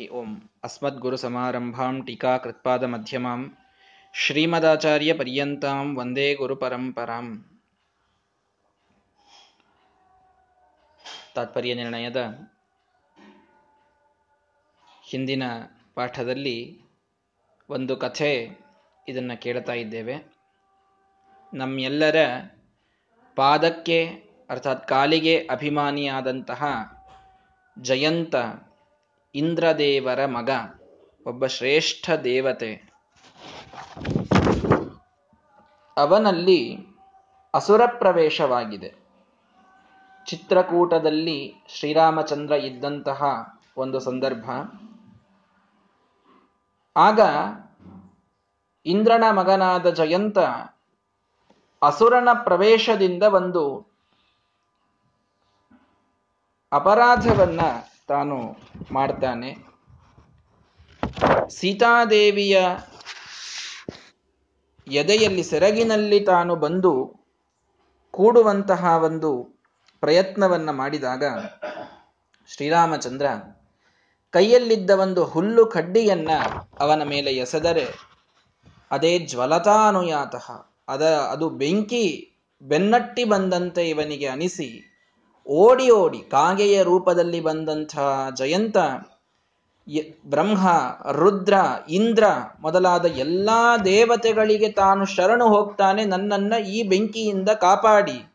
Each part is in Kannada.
ಓಂ. ಅಸ್ಮದ್ಗುರು ಸಮಾರಂಭಾಂ ಕೃತ್ಪಾದ ಮಧ್ಯಮಾಂ. ಶ್ರೀಮದಾಚಾರ್ಯ ಪರ್ಯಂತಾಂ ವಂದೇ ಗುರುಪರಂಪರಾಂ ತಾತ್ಪರ್ಯ ನಿರ್ಣಯದ ಹಿಂದಿನ ಪಾಠದಲ್ಲಿ ಒಂದು ಕಥೆ ಇದನ್ನು ಕೇಳ್ತಾ ಇದ್ದೇವೆ. ನಮ್ಮೆಲ್ಲರ ಪಾದಕ್ಕೆ, ಅರ್ಥಾತ್ ಕಾಲಿಗೆ ಅಭಿಮಾನಿಯಾದಂತಹ ಜಯಂತ ಇಂದ್ರದೇವರ ಮಗ, ಒಬ್ಬ ಶ್ರೇಷ್ಠ ದೇವತೆ. ಅವನಲ್ಲಿ ಅಸುರ ಪ್ರವೇಶವಾಗಿದೆ. ಚಿತ್ರಕೂಟದಲ್ಲಿ ಶ್ರೀರಾಮಚಂದ್ರ ಇದ್ದಂತಹ ಒಂದು ಸಂದರ್ಭ. ಆಗ ಇಂದ್ರನ ಮಗನಾದ ಜಯಂತ ಅಸುರನ ಪ್ರವೇಶದಿಂದ ಒಂದು ಅಪರಾಧವನ್ನ ತಾನು ಮಾಡ್ತಾನೆ. ಸೀತಾದೇವಿಯ ಎದೆಯಲ್ಲಿ ಸೆರಗಿನಲ್ಲಿ ತಾನು ಬಂದು ಕೂಡುವಂತಹ ಒಂದು ಪ್ರಯತ್ನವನ್ನ ಮಾಡಿದಾಗ ಶ್ರೀರಾಮಚಂದ್ರ ಕೈಯಲ್ಲಿದ್ದ ಒಂದು ಹುಲ್ಲು ಕಡ್ಡಿಯನ್ನ ಅವನ ಮೇಲೆ ಎಸೆದರೆ ಅದೇ ಜ್ವಲತಾನುಯಾತಃ. ಅದ, ಅದು ಬೆಂಕಿ ಬೆನ್ನಟ್ಟಿ ಬಂದಂತೆ ಇವನಿಗೆ ಅನಿಸಿ ಓಡಿ ಓಡಿ ಕಾಗೆಯ ರೂಪದಲ್ಲಿ ಬಂದಂಥ ಜಯಂತ ಬ್ರಹ್ಮ, ರುದ್ರ, ಇಂದ್ರ ಮೊದಲಾದ ಎಲ್ಲಾ ದೇವತೆಗಳಿಗೆ ತಾನು ಶರಣು ಹೋಗ್ತಾನೆ ನನ್ನನ್ನ ಈ ಬೆಂಕಿಯಿಂದ ಕಾಪಾಡಿ.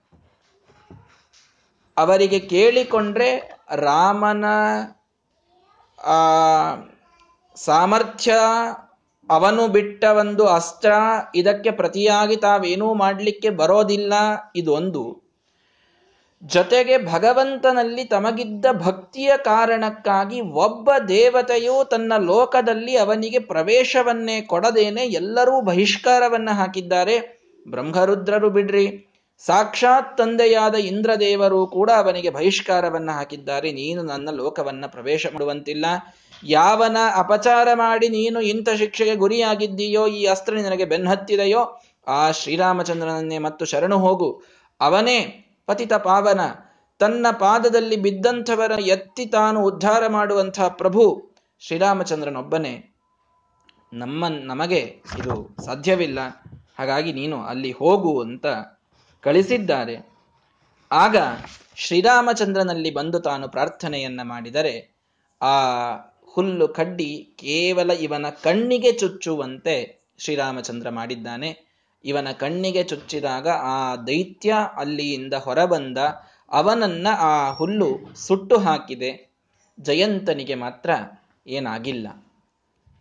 ಅವರಿಗೆ ಕೇಳಿಕೊಂಡ್ರೆ ರಾಮನ, ಆ, ಸಾಮರ್ಥ್ಯ ಅವನು ಬಿಟ್ಟ ಒಂದು ಅಸ್ತ್ರ ಇದಕ್ಕೆ ಪ್ರತಿಯಾಗಿ ತಾವೇನೂ ಮಾಡಲಿಕ್ಕೆ ಬರೋದಿಲ್ಲ, ಇದೊಂದು. ಜೊತೆಗೆ ಭಗವಂತನಲ್ಲಿ ತಮಗಿದ್ದ ಭಕ್ತಿಯ ಕಾರಣಕ್ಕಾಗಿ ಒಬ್ಬ ದೇವತೆಯು ತನ್ನ ಲೋಕದಲ್ಲಿ ಅವನಿಗೆ ಪ್ರವೇಶವನ್ನೇ ಕೊಡದೇನೆ ಎಲ್ಲರೂ ಬಹಿಷ್ಕಾರವನ್ನು ಹಾಕಿದ್ದಾರೆ. ಬ್ರಹ್ಮರುದ್ರರು ಬಿಡ್ರಿ. ಸಾಕ್ಷಾತ್ ತಂದೆಯಾದ ಇಂದ್ರದೇವರು ಕೂಡ ಅವನಿಗೆ ಬಹಿಷ್ಕಾರವನ್ನು ಹಾಕಿದ್ದಾರೆ. ನೀನು ನನ್ನ ಲೋಕವನ್ನು ಪ್ರವೇಶ ಮಾಡುವಂತಿಲ್ಲ. ಯಾವನ ಅಪಚಾರ ಮಾಡಿ ನೀನು ಇಂಥ ಶಿಕ್ಷೆಗೆ ಗುರಿಯಾಗಿದ್ದೀಯೋ, ಈ ಅಸ್ತ್ರ ನಿನಗೆ ಬೆನ್ನಹತ್ತಿದೆಯೋ ಆ ಶ್ರೀರಾಮಚಂದ್ರನನ್ನೇ ಮತ್ತು ಶರಣು ಹೋಗು. ಅವನೇ ಪತಿತ ಪಾವನ. ತನ್ನ ಪಾದದಲ್ಲಿ ಬಿದ್ದಂಥವರ ಎತ್ತಿ ತಾನು ಉದ್ಧಾರ ಮಾಡುವಂಥ ಪ್ರಭು ಶ್ರೀರಾಮಚಂದ್ರನೊಬ್ಬನೇ. ನಮ್ಮ, ನಮಗೆ ಇದು ಸಾಧ್ಯವಿಲ್ಲ. ಹಾಗಾಗಿ ನೀನು ಅಲ್ಲಿ ಹೋಗು ಅಂತ ಕಳಿಸಿದ್ದಾರೆ. ಆಗ ಶ್ರೀರಾಮಚಂದ್ರನಲ್ಲಿ ಬಂದು ತಾನು ಪ್ರಾರ್ಥನೆಯನ್ನ ಮಾಡಿದರೆ, ಆ ಹುಲ್ಲು ಕಡ್ಡಿ ಕೇವಲ ಇವನ ಕಣ್ಣಿಗೆ ಚುಚ್ಚುವಂತೆ ಶ್ರೀರಾಮಚಂದ್ರ ಮಾಡಿದ್ದಾನೆ. ಇವನ ಕಣ್ಣಿಗೆ ಚುಚ್ಚಿದಾಗ ಆ ದೈತ್ಯ ಅಲ್ಲಿಯಿಂದ ಹೊರಬಂದ ಅವನನ್ನ ಆ ಹುಲ್ಲು ಸುಟ್ಟು ಹಾಕಿದೆ. ಜಯಂತನಿಗೆ ಮಾತ್ರ ಏನಾಗಿಲ್ಲ.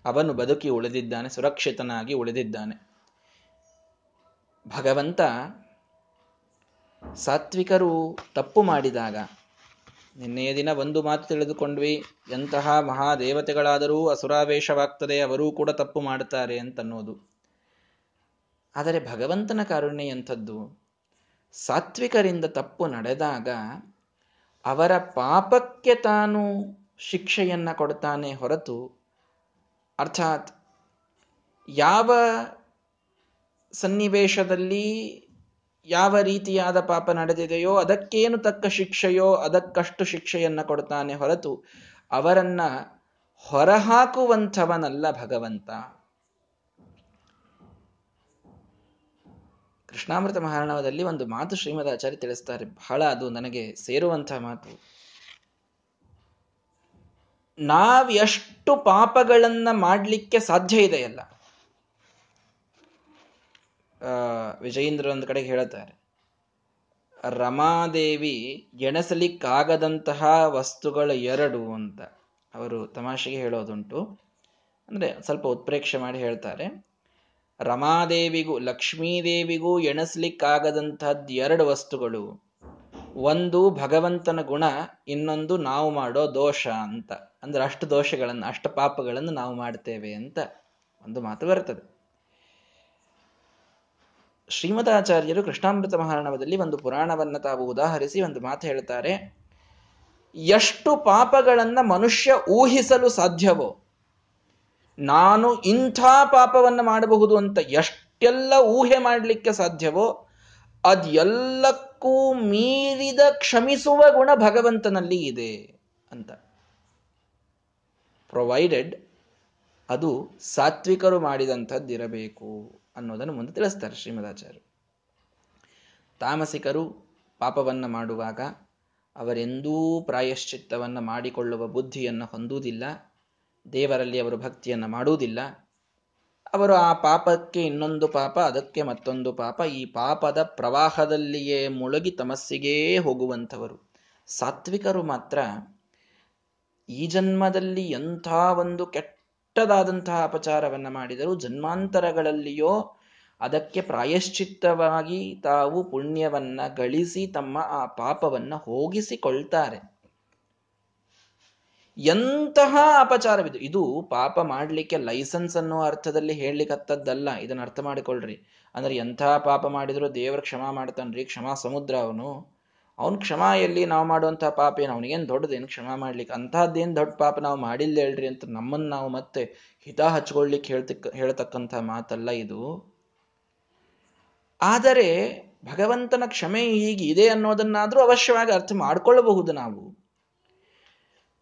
ಅವನು ಬದುಕಿ ಉಳಿದಿದ್ದಾನೆ, ಸುರಕ್ಷಿತನಾಗಿ ಉಳಿದಿದ್ದಾನೆ. ಭಗವಂತ ಸಾತ್ವಿಕರು ತಪ್ಪು ಮಾಡಿದಾಗ, ನಿನ್ನೆಯ ದಿನ ಒಂದು ಮಾತು ತಿಳಿದುಕೊಂಡ್ವಿ, ಎಂತಹ ಮಹಾದೇವತೆಗಳಾದರೂ ಅಸುರಾವೇಶವಾಗ್ತದೆ, ಅವರೂ ಕೂಡ ತಪ್ಪು ಮಾಡುತ್ತಾರೆ ಅಂತನ್ನೋದು. ಆದರೆ ಭಗವಂತನ ಕಾರುಣ್ಯ ಎಂಥದ್ದು? ಸಾತ್ವಿಕರಿಂದ ತಪ್ಪು ನಡೆದಾಗ ಅವರ ಪಾಪಕ್ಕೆ ತಾನು ಶಿಕ್ಷೆಯನ್ನು ಕೊಡ್ತಾನೆ ಹೊರತು ಅರ್ಥಾತ್ ಯಾವ ಸನ್ನಿವೇಶದಲ್ಲಿ ಯಾವ ರೀತಿಯಾದ ಪಾಪ ನಡೆದಿದೆಯೋ ಅದಕ್ಕೇನು ತಕ್ಕ ಶಿಕ್ಷೆಯೋ ಅದಕ್ಕಷ್ಟು ಶಿಕ್ಷೆಯನ್ನು ಕೊಡ್ತಾನೆ ಹೊರತು ಅವರನ್ನ ಹೊರಹಾಕುವಂಥವನಲ್ಲ ಭಗವಂತ. ಕೃಷ್ಣಾಮೃತ ಮಹಾರಾಣವದಲ್ಲಿ ಒಂದು ಮಾತು ಶ್ರೀಮದ್ ಆಚಾರ್ಯ ತಿಳಿಸ್ತಾರೆ. ಬಹಳ ಅದು ನನಗೆ ಸೇರುವಂತಹ ಮಾತು. ನಾವ್ ಎಷ್ಟು ಪಾಪಗಳನ್ನ ಮಾಡಲಿಕ್ಕೆ ಸಾಧ್ಯ ಇದೆಯಲ್ಲ? ಅಲ್ಲ ವಿಜಯೇಂದ್ರ ಒಂದು ಕಡೆಗೆ ಹೇಳುತ್ತಾರೆ ರಮಾದೇವಿ ಎಣಸಲಿಕ್ಕಾಗದಂತಹ ವಸ್ತುಗಳು ಎರಡು ಅಂತ. ಅವರು ತಮಾಷೆಗೆ ಹೇಳೋದುಂಟು. ಅಂದ್ರೆ ಸ್ವಲ್ಪ ಉತ್ಪ್ರೇಕ್ಷೆ ಮಾಡಿ ಹೇಳ್ತಾರೆ. ರಮಾದೇವಿಗೂ, ಲಕ್ಷ್ಮೀದೇವಿಗೂ ಎಣಸ್ಲಿಕ್ಕಾಗದಂತಹದ್ದು ಎರಡು ವಸ್ತುಗಳು. ಒಂದು ಭಗವಂತನ ಗುಣ, ಇನ್ನೊಂದು ನಾವು ಮಾಡೋ ದೋಷ ಅಂತ. ಅಂದ್ರೆ ಅಷ್ಟು ದೋಷಗಳನ್ನು, ಅಷ್ಟು ಪಾಪಗಳನ್ನು ನಾವು ಮಾಡ್ತೇವೆ ಅಂತ ಒಂದು ಮಾತು ಬರ್ತದೆ. ಶ್ರೀಮದಾಚಾರ್ಯರು ಕೃಷ್ಣಾಮೃತ ಮಹಾರಣವದಲ್ಲಿ ಒಂದು ಪುರಾಣವನ್ನ ತಾವು ಉದಾಹರಿಸಿ ಒಂದು ಮಾತು ಹೇಳ್ತಾರೆ. ಎಷ್ಟು ಪಾಪಗಳನ್ನ ಮನುಷ್ಯ ಊಹಿಸಲು ಸಾಧ್ಯವೋ ನಾನು ಇಂಥ ಪಾಪವನ್ನು ಮಾಡಬಹುದು ಅಂತ ಎಷ್ಟೆಲ್ಲ ಊಹೆ ಮಾಡಲಿಕ್ಕೆ ಸಾಧ್ಯವೋ ಅದೆಲ್ಲಕ್ಕೂ ಮೀರಿದ ಕ್ಷಮಿಸುವ ಗುಣ ಭಗವಂತನಲ್ಲಿ ಇದೆ ಅಂತ. ಪ್ರೊವೈಡೆಡ್ ಅದು ಸಾತ್ವಿಕರು ಮಾಡಿದಂಥದ್ದಿರಬೇಕು ಅನ್ನೋದನ್ನು ಮುಂದೆ ತಿಳಿಸ್ತಾರೆ ಶ್ರೀಮದಾಚಾರ್ಯರು. ತಾಮಸಿಕರು ಪಾಪವನ್ನು ಮಾಡುವಾಗ ಅವರೆಂದೂ ಪ್ರಾಯಶ್ಚಿತ್ತವನ್ನು ಮಾಡಿಕೊಳ್ಳುವ ಬುದ್ಧಿಯನ್ನು ಹೊಂದುವುದಿಲ್ಲ. ದೇವರಲ್ಲಿ ಅವರು ಭಕ್ತಿಯನ್ನು ಮಾಡುವುದಿಲ್ಲ. ಅವರು ಆ ಪಾಪಕ್ಕೆ ಇನ್ನೊಂದು ಪಾಪ, ಅದಕ್ಕೆ ಮತ್ತೊಂದು ಪಾಪ. ಈ ಪಾಪದ ಪ್ರವಾಹದಲ್ಲಿಯೇ ಮುಳುಗಿ ತಮಸ್ಸಿಗೇ ಹೋಗುವಂಥವರು. ಸಾತ್ವಿಕರು ಮಾತ್ರ ಈ ಜನ್ಮದಲ್ಲಿ ಎಂಥ ಒಂದು ಕೆಟ್ಟದಾದಂತಹ ಅಪಚಾರವನ್ನು ಮಾಡಿದರೂ ಜನ್ಮಾಂತರಗಳಲ್ಲಿಯೋ ಅದಕ್ಕೆ ಪ್ರಾಯಶ್ಚಿತ್ತವಾಗಿ ತಾವು ಪುಣ್ಯವನ್ನ ಗಳಿಸಿ ತಮ್ಮ ಆ ಪಾಪವನ್ನ ಹೋಗಿಸಿಕೊಳ್ತಾರೆ. ಎಂತಹ ಅಪಚಾರವಿದು. ಇದು ಪಾಪ ಮಾಡಲಿಕ್ಕೆ ಲೈಸೆನ್ಸ್ ಅನ್ನೋ ಅರ್ಥದಲ್ಲಿ ಹೇಳಲಿಕ್ಕತ್ತದ್ದಲ್ಲ ಇದನ್ನು ಅರ್ಥ ಮಾಡಿಕೊಳ್ಳ್ರಿ ಅಂದ್ರೆ ಎಂಥ ಪಾಪ ಮಾಡಿದರೂ ದೇವರು ಕ್ಷಮಾ ಮಾಡ್ತಾನ್ರಿ. ಕ್ಷಮಾ ಸಮುದ್ರ ಅವನು. ಅವ್ನ ಕ್ಷಮಾ ಎಲ್ಲಿ ನಾವು ಮಾಡುವಂತಹ ಪಾಪ ಏನು? ಅವನಿಗೇನು ದೊಡ್ಡದೇನು ಕ್ಷಮಾ ಮಾಡ್ಲಿಕ್ಕೆ? ಅಂತಹದ್ದೇನು ದೊಡ್ಡ ಪಾಪ ನಾವು ಮಾಡಿಲ್ಲ ಹೇಳ್ರಿ ಅಂತ ನಮ್ಮನ್ನು ನಾವು ಮತ್ತೆ ಹಿತ ಹಚ್ಕೊಳ್ಲಿಕ್ಕೆ ಹೇಳ್ತಕ್ಕ, ಹೇಳ್ತಕ್ಕಂಥ ಮಾತಲ್ಲ ಇದು. ಆದರೆ ಭಗವಂತನ ಕ್ಷಮೆ ಹೀಗೆ ಇದೆ ಅನ್ನೋದನ್ನಾದರೂ ಅವಶ್ಯವಾಗಿ ಅರ್ಥ ಮಾಡ್ಕೊಳ್ಳಬಹುದು ನಾವು.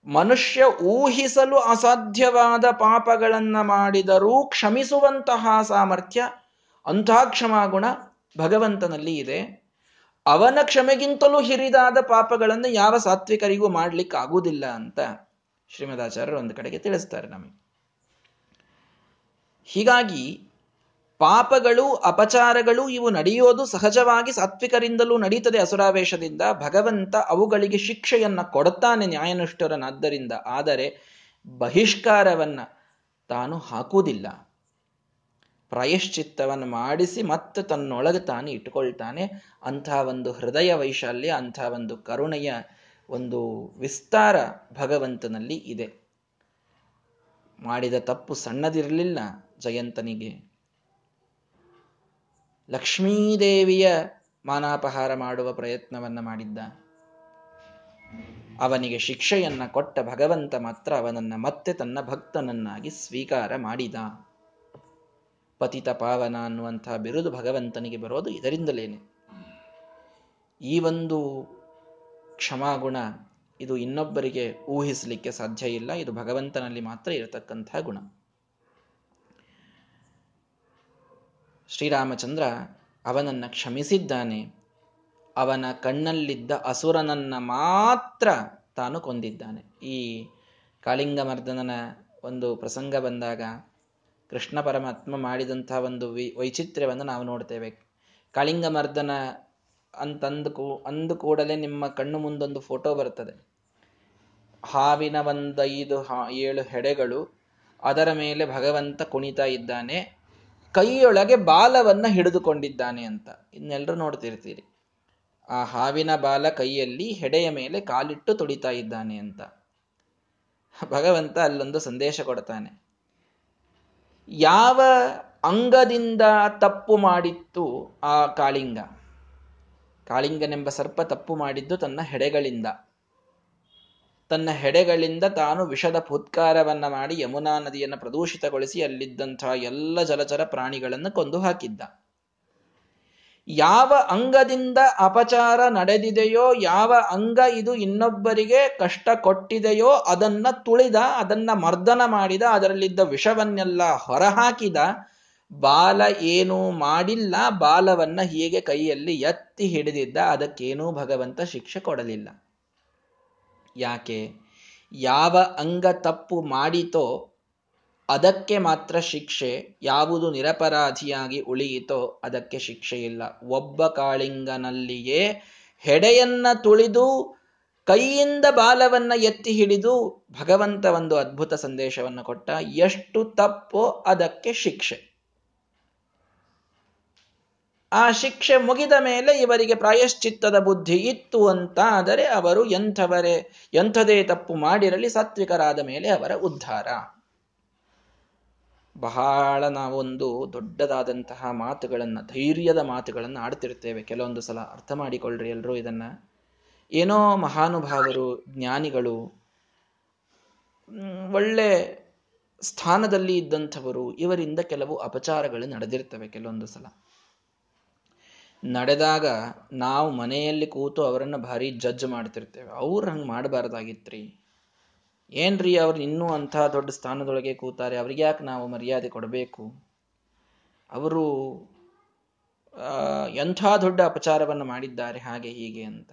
ಮನುಷ್ಯ ಊಹಿಸಲು ಅಸಾಧ್ಯವಾದ ಪಾಪಗಳನ್ನು ಮಾಡಿದರೂ ಕ್ಷಮಿಸುವಂತಹ ಸಾಮರ್ಥ್ಯ ಅಂತಹ ಕ್ಷಮಾಗುಣ ಭಗವಂತನಲ್ಲಿ ಇದೆ. ಅವನ ಕ್ಷಮೆಗಿಂತಲೂ ಹಿರಿದಾದ ಪಾಪಗಳನ್ನು ಯಾವ ಸಾತ್ವಿಕರಿಗೂ ಮಾಡ್ಲಿಕ್ಕಾಗುವುದಿಲ್ಲ ಅಂತ ಶ್ರೀಮದಾಚಾರ್ಯರು ಒಂದು ಕಡೆಗೆ ತಿಳಿಸ್ತಾರೆ ನಮಗೆ. ಹೀಗಾಗಿ ಪಾಪಗಳು ಅಪಚಾರಗಳು ಇವು ನಡೆಯೋದು ಸಹಜವಾಗಿ ಸಾತ್ವಿಕರಿಂದಲೂ ನಡೀತದೆ ಅಸುರಾವೇಶದಿಂದ. ಭಗವಂತ ಅವುಗಳಿಗೆ ಶಿಕ್ಷೆಯನ್ನ ಕೊಡುತ್ತಾನೆ ನ್ಯಾಯನಿಷ್ಠರನಾದ್ದರಿಂದ. ಆದರೆ ಬಹಿಷ್ಕಾರವನ್ನ ತಾನು ಹಾಕುವುದಿಲ್ಲ. ಪ್ರಾಯಶ್ಚಿತ್ತವನ್ನು ಮಾಡಿಸಿ ಮತ್ತೆ ತನ್ನೊಳಗೆ ತಾನು ಇಟ್ಟುಕೊಳ್ತಾನೆ. ಅಂಥ ಒಂದು ಹೃದಯ ವೈಶಾಲ್ಯ, ಅಂಥ ಒಂದು ಕರುಣೆಯ ಒಂದು ವಿಸ್ತಾರ ಭಗವಂತನಲ್ಲಿ ಇದೆ. ಮಾಡಿದ ತಪ್ಪು ಸಣ್ಣದಿರಲಿಲ್ಲ ಜಯಂತನಿಗೆ. ಲಕ್ಷ್ಮೀದೇವಿಯ ಮಾನಾಪಹಾರ ಮಾಡುವ ಪ್ರಯತ್ನವನ್ನ ಮಾಡಿದ್ದ. ಅವನಿಗೆ ಶಿಕ್ಷೆಯನ್ನ ಕೊಟ್ಟ ಭಗವಂತ ಮಾತ್ರ ಅವನನ್ನ ಮತ್ತೆ ತನ್ನ ಭಕ್ತನನ್ನಾಗಿ ಸ್ವೀಕಾರ ಮಾಡಿದ. ಪತಿತ ಪಾವನ ಅನ್ನುವಂತಹ ಬಿರುದು ಭಗವಂತನಿಗೆ ಬರೋದು ಇದರಿಂದಲೇನೆ. ಈ ಒಂದು ಕ್ಷಮಾಗುಣ ಇದು ಇನ್ನೊಬ್ಬರಿಗೆ ಊಹಿಸಲಿಕ್ಕೆ ಸಾಧ್ಯ ಇಲ್ಲ. ಇದು ಭಗವಂತನಲ್ಲಿ ಮಾತ್ರ ಇರತಕ್ಕಂತಹ ಗುಣ. ಶ್ರೀರಾಮಚಂದ್ರ ಅವನನ್ನ ಕ್ಷಮಿಸಿದ್ದಾನೆ. ಅವನ ಕಣ್ಣಲ್ಲಿದ್ದ ಅಸುರನನ್ನು ಮಾತ್ರ ತಾನು ಕೊಂದಿದ್ದಾನೆ. ಈ ಕಾಳಿಂಗಮರ್ದನನ ಒಂದು ಪ್ರಸಂಗ ಬಂದಾಗ ಕೃಷ್ಣ ಪರಮಾತ್ಮ ಮಾಡಿದಂಥ ಒಂದು ವಿ, ವೈಚಿತ್ರ್ಯವನ್ನು ನಾವು ನೋಡ್ತೇವೆ. ಕಾಳಿಂಗಮರ್ದನ ಅಂತಂದು ಕೂ, ಅಂದು ಕೂಡಲೇ ನಿಮ್ಮ ಕಣ್ಣು ಮುಂದೊಂದು ಫೋಟೋ ಬರ್ತದೆ. ಹಾವಿನ ಒಂದೈದು ಹಾ, ಏಳು ಹೆಡೆಗಳು ಅದರ ಮೇಲೆ ಭಗವಂತ ಕುಣಿತಾ ಇದ್ದಾನೆ. ಕೈಯೊಳಗೆ ಬಾಲವನ್ನ ಹಿಡಿದುಕೊಂಡಿದ್ದಾನೆ ಅಂತ. ಇನ್ನೆಲ್ಲರೂ ನೋಡ್ತಿರ್ತೀರಿ. ಆ ಹಾವಿನ ಬಾಲ ಕೈಯಲ್ಲಿ ಹೆಡೆಯ ಮೇಲೆ ಕಾಲಿಟ್ಟು ತುಡಿತಾ ಇದ್ದಾನೆ ಅಂತ. ಭಗವಂತ ಅಲ್ಲೊಂದು ಸಂದೇಶ ಕೊಡ್ತಾನೆ. ಯಾವ ಅಂಗದಿಂದ ತಪ್ಪು ಮಾಡಿತ್ತು ಆ ಕಾಳಿಂಗ? ಕಾಳಿಂಗನೆಂಬ ಸರ್ಪ ತಪ್ಪು ಮಾಡಿದ್ದು ತನ್ನ ಹೆಡೆಗಳಿಂದ. ತನ್ನ ಹೆಡೆಗಳಿಂದ ತಾನು ವಿಷದ ಫುತ್ಕಾರವನ್ನ ಮಾಡಿ ಯಮುನಾ ನದಿಯನ್ನು ಪ್ರದೂಷಿತಗೊಳಿಸಿ ಅಲ್ಲಿದ್ದಂತಹ ಎಲ್ಲ ಜಲಚರ ಪ್ರಾಣಿಗಳನ್ನು ಕೊಂದು ಹಾಕಿದ್ದ. ಯಾವ ಅಂಗದಿಂದ ಅಪಚಾರ ನಡೆದಿದೆಯೋ, ಯಾವ ಅಂಗ ಇದು ಇನ್ನೊಬ್ಬರಿಗೆ ಕಷ್ಟ ಕೊಟ್ಟಿದೆಯೋ ಅದನ್ನ ತುಳಿದ, ಅದನ್ನ ಮರ್ದನ ಮಾಡಿದ, ಅದರಲ್ಲಿದ್ದ ವಿಷವನ್ನೆಲ್ಲ ಹೊರಹಾಕಿದ, ಬಾಲ ಏನೂ ಮಾಡಿಲ್ಲ, ಬಾಲವನ್ನ ಹೀಗೆ ಕೈಯಲ್ಲಿ ಎತ್ತಿ ಹಿಡಿದಿದ್ದ, ಅದಕ್ಕೇನೂ ಭಗವಂತ ಶಿಕ್ಷೆ ಕೊಡಲಿಲ್ಲ. ಯಾಕೆ? ಯಾವ ಅಂಗ ತಪ್ಪು ಮಾಡಿತೋ ಅದಕ್ಕೆ ಮಾತ್ರ ಶಿಕ್ಷೆ, ಯಾವುದು ನಿರಪರಾಧಿಯಾಗಿ ಉಳಿಯಿತೋ ಅದಕ್ಕೆ ಶಿಕ್ಷೆ ಇಲ್ಲ ಒಬ್ಬ ಕಾಳಿಂಗನಲ್ಲಿಯೇ ಹೆಡೆಯನ್ನ ತುಳಿದು ಕೈಯಿಂದ ಬಾಲವನ್ನ ಎತ್ತಿ ಹಿಡಿದು ಭಗವಂತ ಒಂದು ಅದ್ಭುತ ಸಂದೇಶವನ್ನು ಕೊಟ್ಟ, ಎಷ್ಟು ತಪ್ಪೋ ಅದಕ್ಕೆ ಶಿಕ್ಷೆ. ಆ ಶಿಕ್ಷೆ ಮುಗಿದ ಮೇಲೆ ಇವರಿಗೆ ಪ್ರಾಯಶ್ಚಿತ್ತದ ಬುದ್ಧಿ ಇತ್ತು ಅಂತಾದರೆ ಅವರು ಎಂಥವರೇ, ಎಂಥದೇ ತಪ್ಪು ಮಾಡಿರಲಿ ಸಾತ್ವಿಕರಾದ ಮೇಲೆ ಅವರ ಉದ್ಧಾರ. ಬಹಳ ನಾವೊಂದು ದೊಡ್ಡದಾದಂತಹ ಮಾತುಗಳನ್ನು, ಧೈರ್ಯದ ಮಾತುಗಳನ್ನು ಆಡ್ತಿರ್ತೇವೆ. ಕೆಲವೊಂದು ಸಲ ಅರ್ಥ ಮಾಡಿಕೊಳ್ಳ್ರಿ ಎಲ್ಲರೂ ಇದನ್ನ. ಏನೋ ಮಹಾನುಭಾವರು, ಜ್ಞಾನಿಗಳು ಒಳ್ಳೆ ಸ್ಥಾನದಲ್ಲಿ ಇದ್ದಂಥವರು ಇವರಿಂದ ಕೆಲವು ಅಪಚಾರಗಳು ನಡೆದಿರ್ತವೆ ಕೆಲವೊಂದು ಸಲ. ನಡೆದಾಗ ನಾವು ಮನೆಯಲ್ಲಿ ಕೂತು ಅವರನ್ನು ಭಾರಿ ಜಡ್ಜ್ ಮಾಡ್ತಿರ್ತೇವೆ. ಅವ್ರು ಹಂಗೆ ಮಾಡಬಾರ್ದಾಗಿತ್ರಿ. ಏನ್ರಿ ಅವ್ರು ಇನ್ನೂ ಅಂಥ ದೊಡ್ಡ ಸ್ಥಾನದೊಳಗೆ ಕೂತಾರೆ, ಅವ್ರಿಗೆ ಯಾಕೆ ನಾವು ಮರ್ಯಾದೆ ಕೊಡಬೇಕು? ಅವರು ಎಂಥ ದೊಡ್ಡ ಅಪಚಾರವನ್ನು ಮಾಡಿದ್ದಾರೆ ಹಾಗೆ ಹೀಗೆ ಅಂತ.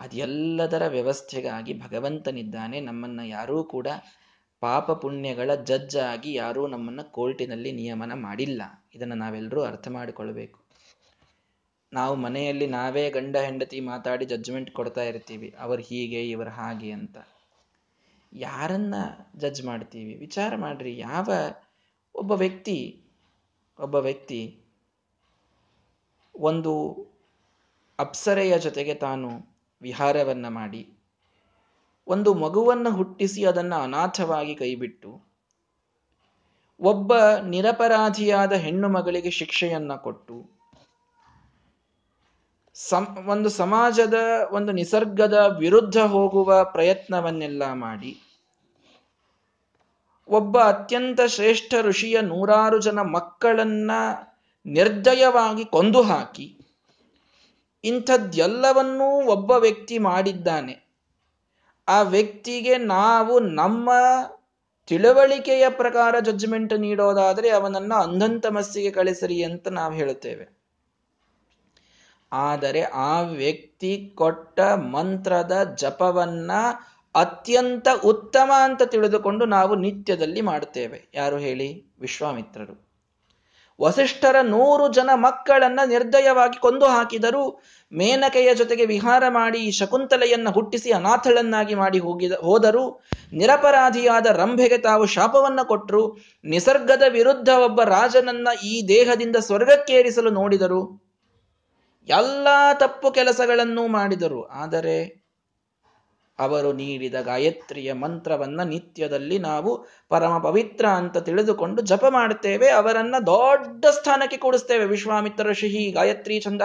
ಅದೆಲ್ಲದರ ವ್ಯವಸ್ಥೆಗಾಗಿ ಭಗವಂತನಿದ್ದಾನೆ. ನಮ್ಮನ್ನು ಯಾರೂ ಕೂಡ ಪಾಪ ಪುಣ್ಯಗಳ ಜಡ್ಜ್ ಆಗಿ ಯಾರೂ ನಮ್ಮನ್ನು ಕೋರ್ಟಿನಲ್ಲಿ ನಿಯಮನ ಮಾಡಿಲ್ಲ. ಇದನ್ನು ನಾವೆಲ್ಲರೂ ಅರ್ಥ ಮಾಡಿಕೊಳ್ಬೇಕು. ನಾವು ಮನೆಯಲ್ಲಿ ನಾವೇ ಗಂಡ ಹೆಂಡತಿ ಮಾತಾಡಿ ಜಜ್ಮೆಂಟ್ ಕೊಡ್ತಾ ಇರ್ತೀವಿ, ಅವರು ಹೀಗೆ, ಇವರು ಹಾಗೆ ಅಂತ. ಯಾರನ್ನ ಜಜ್ ಮಾಡ್ತೀವಿ? ವಿಚಾರ ಮಾಡ್ರಿ. ಯಾವ ಒಬ್ಬ ವ್ಯಕ್ತಿ ಒಬ್ಬ ವ್ಯಕ್ತಿ ಒಂದು ಅಪ್ಸರೆಯ ಜೊತೆಗೆ ತಾನು ವಿಹಾರವನ್ನ ಮಾಡಿ, ಒಂದು ಮಗುವನ್ನು ಹುಟ್ಟಿಸಿ ಅದನ್ನು ಅನಾಥವಾಗಿ ಕೈಬಿಟ್ಟು, ಒಬ್ಬ ನಿರಪರಾಧಿಯಾದ ಹೆಣ್ಣು ಮಗಳಿಗೆ ಶಿಕ್ಷೆಯನ್ನ ಕೊಟ್ಟು ಸಂ ಒಂದು ಸಮಾಜದ, ಒಂದು ನಿಸರ್ಗದ ವಿರುದ್ಧ ಹೋಗುವ ಪ್ರಯತ್ನವನ್ನೆಲ್ಲ ಮಾಡಿ, ಒಬ್ಬ ಅತ್ಯಂತ ಶ್ರೇಷ್ಠ ಋಷಿಯ ನೂರಾರು ಜನ ಮಕ್ಕಳನ್ನ ನಿರ್ದಯವಾಗಿ ಕೊಂದು ಹಾಕಿ, ಇಂಥದ್ದೆಲ್ಲವನ್ನೂ ಒಬ್ಬ ವ್ಯಕ್ತಿ ಮಾಡಿದ್ದಾನೆ. ಆ ವ್ಯಕ್ತಿಗೆ ನಾವು ನಮ್ಮ ತಿಳುವಳಿಕೆಯ ಪ್ರಕಾರ ಜಡ್ಜ್ಮೆಂಟ್ ನೀಡೋದಾದರೆ ಅವನನ್ನ ಅಂಧಂತಮಸ್ಸಿಗೆ ಕಳಿಸರಿ ಅಂತ ನಾವು ಹೇಳುತ್ತೇವೆ. ಆದರೆ ಆ ವ್ಯಕ್ತಿ ಕೊಟ್ಟ ಮಂತ್ರದ ಜಪವನ್ನ ಅತ್ಯಂತ ಉತ್ತಮ ಅಂತ ತಿಳಿದುಕೊಂಡು ನಾವು ನಿತ್ಯದಲ್ಲಿ ಮಾಡುತ್ತೇವೆ. ಯಾರು ಹೇಳಿ? ವಿಶ್ವಾಮಿತ್ರರು. ವಸಿಷ್ಠರ ನೂರು ಜನ ಮಕ್ಕಳನ್ನ ನಿರ್ದಯವಾಗಿ ಕೊಂದು ಹಾಕಿದರು ಮೇನಕೆಯ ಜೊತೆಗೆ ವಿಹಾರ ಮಾಡಿ ಶಕುಂತಲೆಯನ್ನ ಹುಟ್ಟಿಸಿ ಅನಾಥಳನ್ನಾಗಿ ಮಾಡಿ ಹೋಗಿದ ಹೋದರು ನಿರಪರಾಧಿಯಾದ ರಂಭೆಗೆ ತಾವು ಶಾಪವನ್ನ ಕೊಟ್ಟರು. ನಿಸರ್ಗದ ವಿರುದ್ಧ ಒಬ್ಬ ರಾಜನನ್ನ ಈ ದೇಹದಿಂದ ಸ್ವರ್ಗಕ್ಕೇರಿಸಲು ನೋಡಿದರು ಎಲ್ಲ ತಪ್ಪು ಕೆಲಸಗಳನ್ನು ಮಾಡಿದರು. ಆದರೆ ಅವರು ನೀಡಿದ ಗಾಯತ್ರಿಯ ಮಂತ್ರವನ್ನ ನಿತ್ಯದಲ್ಲಿ ನಾವು ಪರಮ ಪವಿತ್ರ ಅಂತ ತಿಳಿದುಕೊಂಡು ಜಪ ಮಾಡುತ್ತೇವೆ. ಅವರನ್ನ ದೊಡ್ಡ ಸ್ಥಾನಕ್ಕೆ ಕೂಡಿಸ್ತೇವೆ ವಿಶ್ವಾಮಿತ್ರ ಋಷಿ ಗಾಯತ್ರಿ ಚಂದ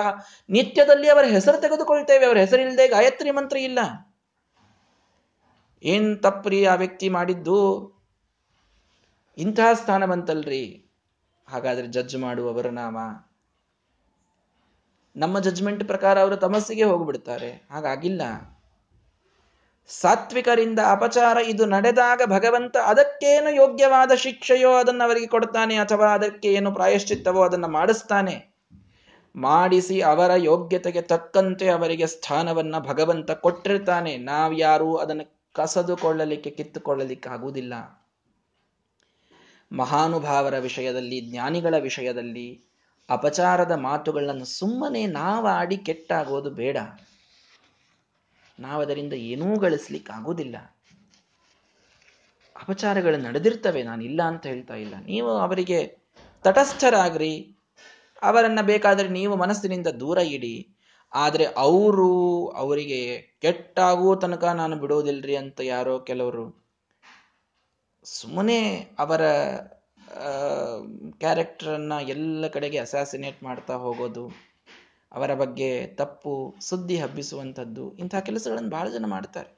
ನಿತ್ಯದಲ್ಲಿ ಅವರ ಹೆಸರು ತೆಗೆದುಕೊಳ್ತೇವೆ ಅವರ ಹೆಸರಿಲ್ಲದೆ ಗಾಯತ್ರಿ ಮಂತ್ರ ಇಲ್ಲ. ಏನ್ ತಪ್ಪ್ರಿ ಆ ವ್ಯಕ್ತಿ ಮಾಡಿದ್ದು? ಇಂತಹ ಸ್ಥಾನ ಬಂತಲ್ರಿ. ಹಾಗಾದ್ರೆ ಜಡ್ಜ್ ಮಾಡುವವರ ನಾಮ ನಮ್ಮ ಜಡ್ಜ್ಮೆಂಟ್ ಪ್ರಕಾರ ಅವರು ತಮಸ್ಸಿಗೆ ಹೋಗ್ಬಿಡ್ತಾರೆ. ಹಾಗಾಗಿಲ್ಲ. ಸಾತ್ವಿಕರಿಂದ ಅಪಚಾರ ಇದು ನಡೆದಾಗ ಭಗವಂತ ಅದಕ್ಕೇನು ಯೋಗ್ಯವಾದ ಶಿಕ್ಷೆಯೋ ಅದನ್ನು ಅವರಿಗೆ ಕೊಡ್ತಾನೆ ಅಥವಾ ಅದಕ್ಕೆ ಏನು ಪ್ರಾಯಶ್ಚಿತ್ತವೋ ಅದನ್ನು ಮಾಡಿಸ್ತಾನೆ. ಮಾಡಿಸಿ ಅವರ ಯೋಗ್ಯತೆಗೆ ತಕ್ಕಂತೆ ಅವರಿಗೆ ಸ್ಥಾನವನ್ನ ಭಗವಂತ ಕೊಟ್ಟಿರ್ತಾನೆ. ನಾವ್ಯಾರೂ ಅದನ್ನು ಕಸದುಕೊಳ್ಳಲಿಕ್ಕೆ, ಕಿತ್ತುಕೊಳ್ಳಲಿಕ್ಕೆ ಆಗುವುದಿಲ್ಲ. ಮಹಾನುಭಾವರ ವಿಷಯದಲ್ಲಿ, ಜ್ಞಾನಿಗಳ ವಿಷಯದಲ್ಲಿ ಅಪಚಾರದ ಮಾತುಗಳನ್ನು ಸುಮ್ಮನೆ ನಾವಾಡಿ ಕೆಟ್ಟಾಗೋದು ಬೇಡ. ನಾವದರಿಂದ ಏನೂ ಗಳಿಸ್ಲಿಕ್ಕಾಗೋದಿಲ್ಲ. ಅಪಚಾರಗಳು ನಡೆದಿರ್ತವೆ, ನಾನು ಇಲ್ಲ ಅಂತ ಹೇಳ್ತಾ ಇಲ್ಲ. ನೀವು ಅವರಿಗೆ ತಟಸ್ಥರಾಗ್ರಿ. ಅವರನ್ನು ಬೇಕಾದರೆ ನೀವು ಮನಸ್ಸಿನಿಂದ ದೂರ ಇಡಿ. ಆದರೆ ಅವರು ಅವರಿಗೆ ಕೆಟ್ಟಾಗುವ ತನಕ ನಾನು ಬಿಡೋದಿಲ್ರಿ ಅಂತ ಯಾರೋ ಕೆಲವರು ಸುಮ್ಮನೆ ಅವರ ಕ್ಯಾರೆಕ್ಟರನ್ನ ಎಲ್ಲ ಕಡೆಗೆ ಅಸಾಸಿನೇಟ್ ಮಾಡ್ತಾ ಹೋಗೋದು, ಅವರ ಬಗ್ಗೆ ತಪ್ಪು ಸುದ್ದಿ ಹಬ್ಬಿಸುವಂಥದ್ದು ಇಂತಹ ಕೆಲಸಗಳನ್ನು ಬಹಳ ಜನ ಮಾಡ್ತಾರೆ.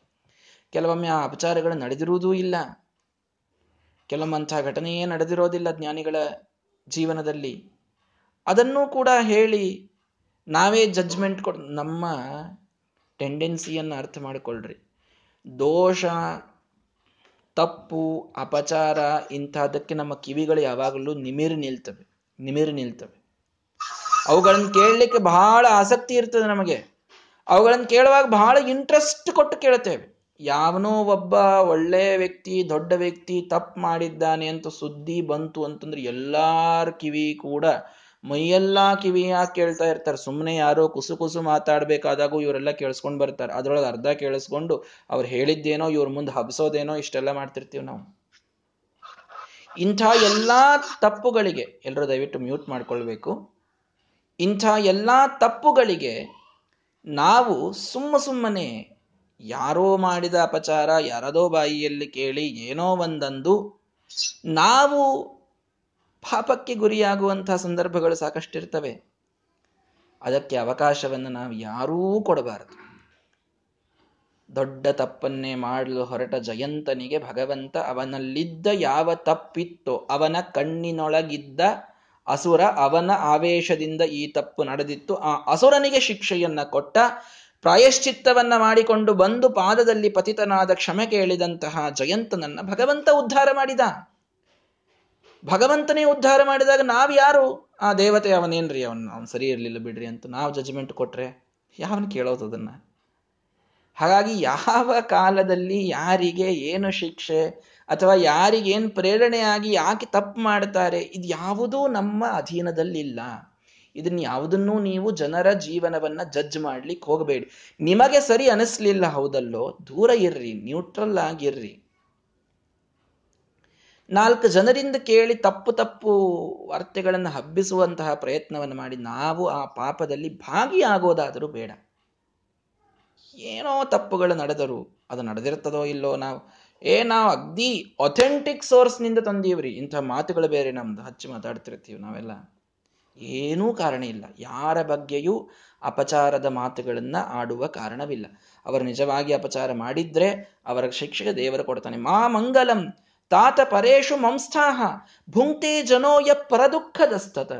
ಕೆಲವೊಮ್ಮೆ ಆ ಅಪಚಾರಗಳು ನಡೆದಿರುವುದೂ ಇಲ್ಲ. ಕೆಲವೊಮ್ಮೆ ಅಂತಹ ಘಟನೆಯೇ ನಡೆದಿರೋದಿಲ್ಲ ಜ್ಞಾನಿಗಳ ಜೀವನದಲ್ಲಿ. ಅದನ್ನೂ ಕೂಡ ಹೇಳಿ ನಾವೇ ಜಜ್ಮೆಂಟ್ ಕೊಡ್ ನಮ್ಮ ಟೆಂಡೆನ್ಸಿಯನ್ನು ಅರ್ಥ ಮಾಡಿಕೊಳ್ಳ್ರಿ ದೋಷ ತಪ್ಪು, ಅಪಚಾರ ಇಂಥದಕ್ಕೆ ನಮ್ಮ ಕಿವಿಗಳು ಯಾವಾಗಲೂ ನಿಮಿರು ನಿಲ್ತವೆ ನಿಮಿರು ನಿಲ್ತವೆ. ಅವುಗಳನ್ನು ಕೇಳಲಿಕ್ಕೆ ಬಹಳ ಆಸಕ್ತಿ ಇರ್ತದೆ ನಮಗೆ. ಅವುಗಳನ್ನು ಕೇಳುವಾಗ ಬಹಳ ಇಂಟ್ರೆಸ್ಟ್ ಕೊಟ್ಟು ಕೇಳುತ್ತೇವೆ. ಯಾವನೋ ಒಬ್ಬ ಒಳ್ಳೆ ವ್ಯಕ್ತಿ, ದೊಡ್ಡ ವ್ಯಕ್ತಿ ತಪ್ಪು ಮಾಡಿದ್ದಾನೆ ಅಂತ ಸುದ್ದಿ ಬಂತು ಅಂತಂದ್ರೆ ಎಲ್ಲಾರ ಕಿವಿ ಕೂಡ ಮೈಯೆಲ್ಲಾ ಕಿವಿ ಯಾಕೆ ಕೇಳ್ತಾ ಇರ್ತಾರೆ. ಸುಮ್ಮನೆ ಯಾರೋ ಕುಸು ಕುಸು ಮಾತಾಡ್ಬೇಕಾದಾಗೂ ಇವರೆಲ್ಲ ಕೇಳಿಸ್ಕೊಂಡು ಬರ್ತಾರೆ. ಅದ್ರೊಳಗೆ ಅರ್ಧ ಕೇಳಿಸ್ಕೊಂಡು ಅವ್ರು ಹೇಳಿದ್ದೇನೋ, ಇವ್ರ ಮುಂದೆ ಹಬ್ಸೋದೇನೋ ಇಷ್ಟೆಲ್ಲ ಮಾಡ್ತಿರ್ತೀವಿ ನಾವು. ಇಂಥ ಎಲ್ಲಾ ತಪ್ಪುಗಳಿಗೆ ಎಲ್ಲರೂ ದಯವಿಟ್ಟು ಮ್ಯೂಟ್ ಮಾಡ್ಕೊಳ್ಬೇಕು. ಇಂಥ ಎಲ್ಲ ತಪ್ಪುಗಳಿಗೆ ನಾವು ಸುಮ್ಮ ಸುಮ್ಮನೆ ಯಾರೋ ಮಾಡಿದ ಅಪಚಾರ, ಯಾರದೋ ಬಾಯಿಯಲ್ಲಿ ಕೇಳಿ ಏನೋ ಒಂದಂದು ನಾವು ಪಾಪಕ್ಕೆ ಗುರಿಯಾಗುವಂತಹ ಸಂದರ್ಭಗಳು ಸಾಕಷ್ಟಿರ್ತವೆ. ಅದಕ್ಕೆ ಅವಕಾಶವನ್ನು ನಾವು ಯಾರೂ ಕೊಡಬಾರದು. ದೊಡ್ಡ ತಪ್ಪನ್ನೇ ಮಾಡಲು ಹೊರಟ ಜಯಂತನಿಗೆ ಭಗವಂತ ಅವನಲ್ಲಿದ್ದ ಯಾವ ತಪ್ಪಿತ್ತೋ, ಅವನ ಕಣ್ಣಿನೊಳಗಿದ್ದ ಅಸುರ ಅವನ ಆವೇಶದಿಂದ ಈ ತಪ್ಪು ನಡೆದಿತ್ತು. ಆ ಅಸುರನಿಗೆ ಶಿಕ್ಷೆಯನ್ನ ಕೊಟ್ಟ, ಪ್ರಾಯಶ್ಚಿತ್ತವನ್ನ ಮಾಡಿಕೊಂಡು ಬಂದು ಪಾದದಲ್ಲಿ ಪತಿತನಾದ ಕ್ಷಮೆ ಕೇಳಿದಂತಹ ಜಯಂತನನ್ನ ಭಗವಂತ ಉದ್ಧಾರ ಮಾಡಿದ. ಭಗವಂತನೇ ಉದ್ಧಾರ ಮಾಡಿದಾಗ ನಾವು ಯಾರು? ಆ ದೇವತೆ ಅವನೇನ್ರಿ? ಅವನ್ ಅವನ್ ಸರಿ ಇರಲಿಲ್ಲ ಬಿಡ್ರಿ ಅಂತ ನಾವು ಜಜ್ಮೆಂಟ್ ಕೊಟ್ರೆ ಯಾವನ್ ಕೇಳೋದು ಅದನ್ನ? ಹಾಗಾಗಿ ಯಾವ ಕಾಲದಲ್ಲಿ ಯಾರಿಗೆ ಏನು ಶಿಕ್ಷೆ ಅಥವಾ ಯಾರಿಗೇನ್ ಪ್ರೇರಣೆಯಾಗಿ ಯಾಕೆ ತಪ್ಪು ಮಾಡ್ತಾರೆ, ಇದು ಯಾವುದೂ ನಮ್ಮ ಅಧೀನದಲ್ಲಿಲ್ಲ. ಇದನ್ನ ಯಾವುದನ್ನೂ ನೀವು ಜನರ ಜೀವನವನ್ನ ಜಡ್ಜ್ ಮಾಡ್ಲಿಕ್ಕೆ ಹೋಗಬೇಡಿ. ನಿಮಗೆ ಸರಿ ಅನಿಸ್ಲಿಲ್ಲ ಹೌದಲ್ಲೋ? ದೂರ ಇರ್ರಿ ನ್ಯೂಟ್ರಲ್ ಆಗಿರ್ರಿ. ನಾಲ್ಕು ಜನರಿಂದ ಕೇಳಿ ತಪ್ಪು ತಪ್ಪು ವಾರ್ತೆಗಳನ್ನು ಹಬ್ಬಿಸುವಂತಹ ಪ್ರಯತ್ನವನ್ನು ಮಾಡಿ ನಾವು ಆ ಪಾಪದಲ್ಲಿ ಭಾಗಿಯಾಗೋದಾದರೂ ಬೇಡ. ಏನೋ ತಪ್ಪುಗಳು ನಡೆದರು ಅದು ನಡೆದಿರ್ತದೋ ಇಲ್ಲೋ ನಾವು, ಏ ನಾವು ಅಗ್ದಿ ಅಥೆಂಟಿಕ್ ಸೋರ್ಸ್ನಿಂದ ತಂದೀವ್ರಿ. ಇಂಥ ಮಾತುಗಳು ಬೇರೆ ನಮ್ದು ಹಚ್ಚಿ ಮಾತಾಡ್ತಿರ್ತೀವಿ ನಾವೆಲ್ಲ. ಏನೂ ಕಾರಣ ಇಲ್ಲ. ಯಾರ ಬಗ್ಗೆಯೂ ಅಪಚಾರದ ಮಾತುಗಳನ್ನು ಆಡುವ ಕಾರಣವಿಲ್ಲ. ಅವರು ನಿಜವಾಗಿ ಅಪಚಾರ ಮಾಡಿದ್ರೆ ಅವರ ಶಿಕ್ಷೆಗೆ ದೇವರು ಕೊಡ್ತಾನೆ. ಮಾ ಮಂಗಲಂ ತಾತ ಪರೇಶು ಮಂಸ್ಥಾಹ, ಭುಂಕ್ತೆ ಜನೋಯ ಪರದುಃಖದಸ್ತತ.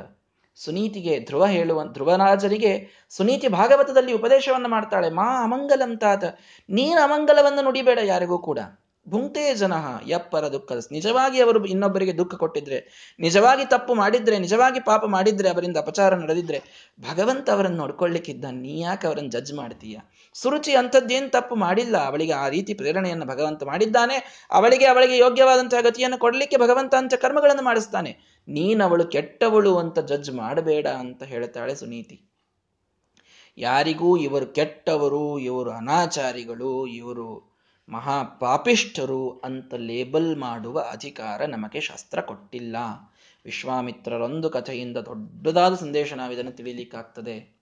ಸುನೀತಿಗೆ ಧ್ರುವ ಹೇಳುವ, ಧ್ರುವರಾಜರಿಗೆ ಸುನೀತಿ ಭಾಗವತದಲ್ಲಿ ಉಪದೇಶವನ್ನು ಮಾಡ್ತಾಳೆ, ಮಾ ಅಮಂಗಲಂ ತಾತ ನೀನು ಅಮಂಗಲವನ್ನು ನುಡಿಬೇಡ ಯಾರಿಗೂ ಕೂಡ. ಭುಂಕ್ತೆ ಜನಃ ಯಪ್ಪರ ದುಃಖ ನಿಜವಾಗಿ ಅವರು ಇನ್ನೊಬ್ಬರಿಗೆ ದುಃಖ ಕೊಟ್ಟಿದ್ರೆ, ನಿಜವಾಗಿ ತಪ್ಪು ಮಾಡಿದ್ರೆ, ನಿಜವಾಗಿ ಪಾಪ ಮಾಡಿದ್ರೆ, ಅವರಿಂದ ಅಪಚಾರ ನಡೆದಿದ್ರೆ, ಭಗವಂತ ಅವರನ್ನು ನೋಡ್ಕೊಳ್ಳಿಕ್ಕಿದ್ದ ನೀ ಯಾಕೆ ಅವರನ್ನು ಜಡ್ಜ್ ಮಾಡ್ತೀಯ? ಸುರುಚಿ ಅಂಥದ್ದೇನು ತಪ್ಪು ಮಾಡಿಲ್ಲ. ಅವಳಿಗೆ ಆ ರೀತಿ ಪ್ರೇರಣೆಯನ್ನು ಭಗವಂತ ಮಾಡಿದ್ದಾನೆ. ಅವಳಿಗೆ ಅವಳಿಗೆ ಯೋಗ್ಯವಾದಂತಹ ಗತಿಯನ್ನು ಕೊಡಲಿಕ್ಕೆ ಭಗವಂತ ಅಂತ ಕರ್ಮಗಳನ್ನು ಮಾಡಿಸ್ತಾನೆ. ನೀನವಳು ಕೆಟ್ಟವಳು ಅಂತ ಜಡ್ಜ್ ಮಾಡಬೇಡ ಅಂತ ಹೇಳ್ತಾಳೆ ಸುನೀತಿ. ಯಾರಿಗೂ ಇವರು ಕೆಟ್ಟವರು, ಇವರು ಅನಾಚಾರಿಗಳು, ಇವರು ಮಹಾ ಪಾಪಿಷ್ಠರು ಅಂತ ಲೇಬಲ್ ಮಾಡುವ ಅಧಿಕಾರ ನಮಗೆ ಶಾಸ್ತ್ರ ಕೊಟ್ಟಿಲ್ಲ. ವಿಶ್ವಾಮಿತ್ರರೊಂದು ಕಥೆಯಿಂದ ದೊಡ್ಡದಾದ ಸಂದೇಶ ನಾವು ಇದನ್ನು ತಿಳಿಲಿಕ್ಕಾಗ್ತದೆ.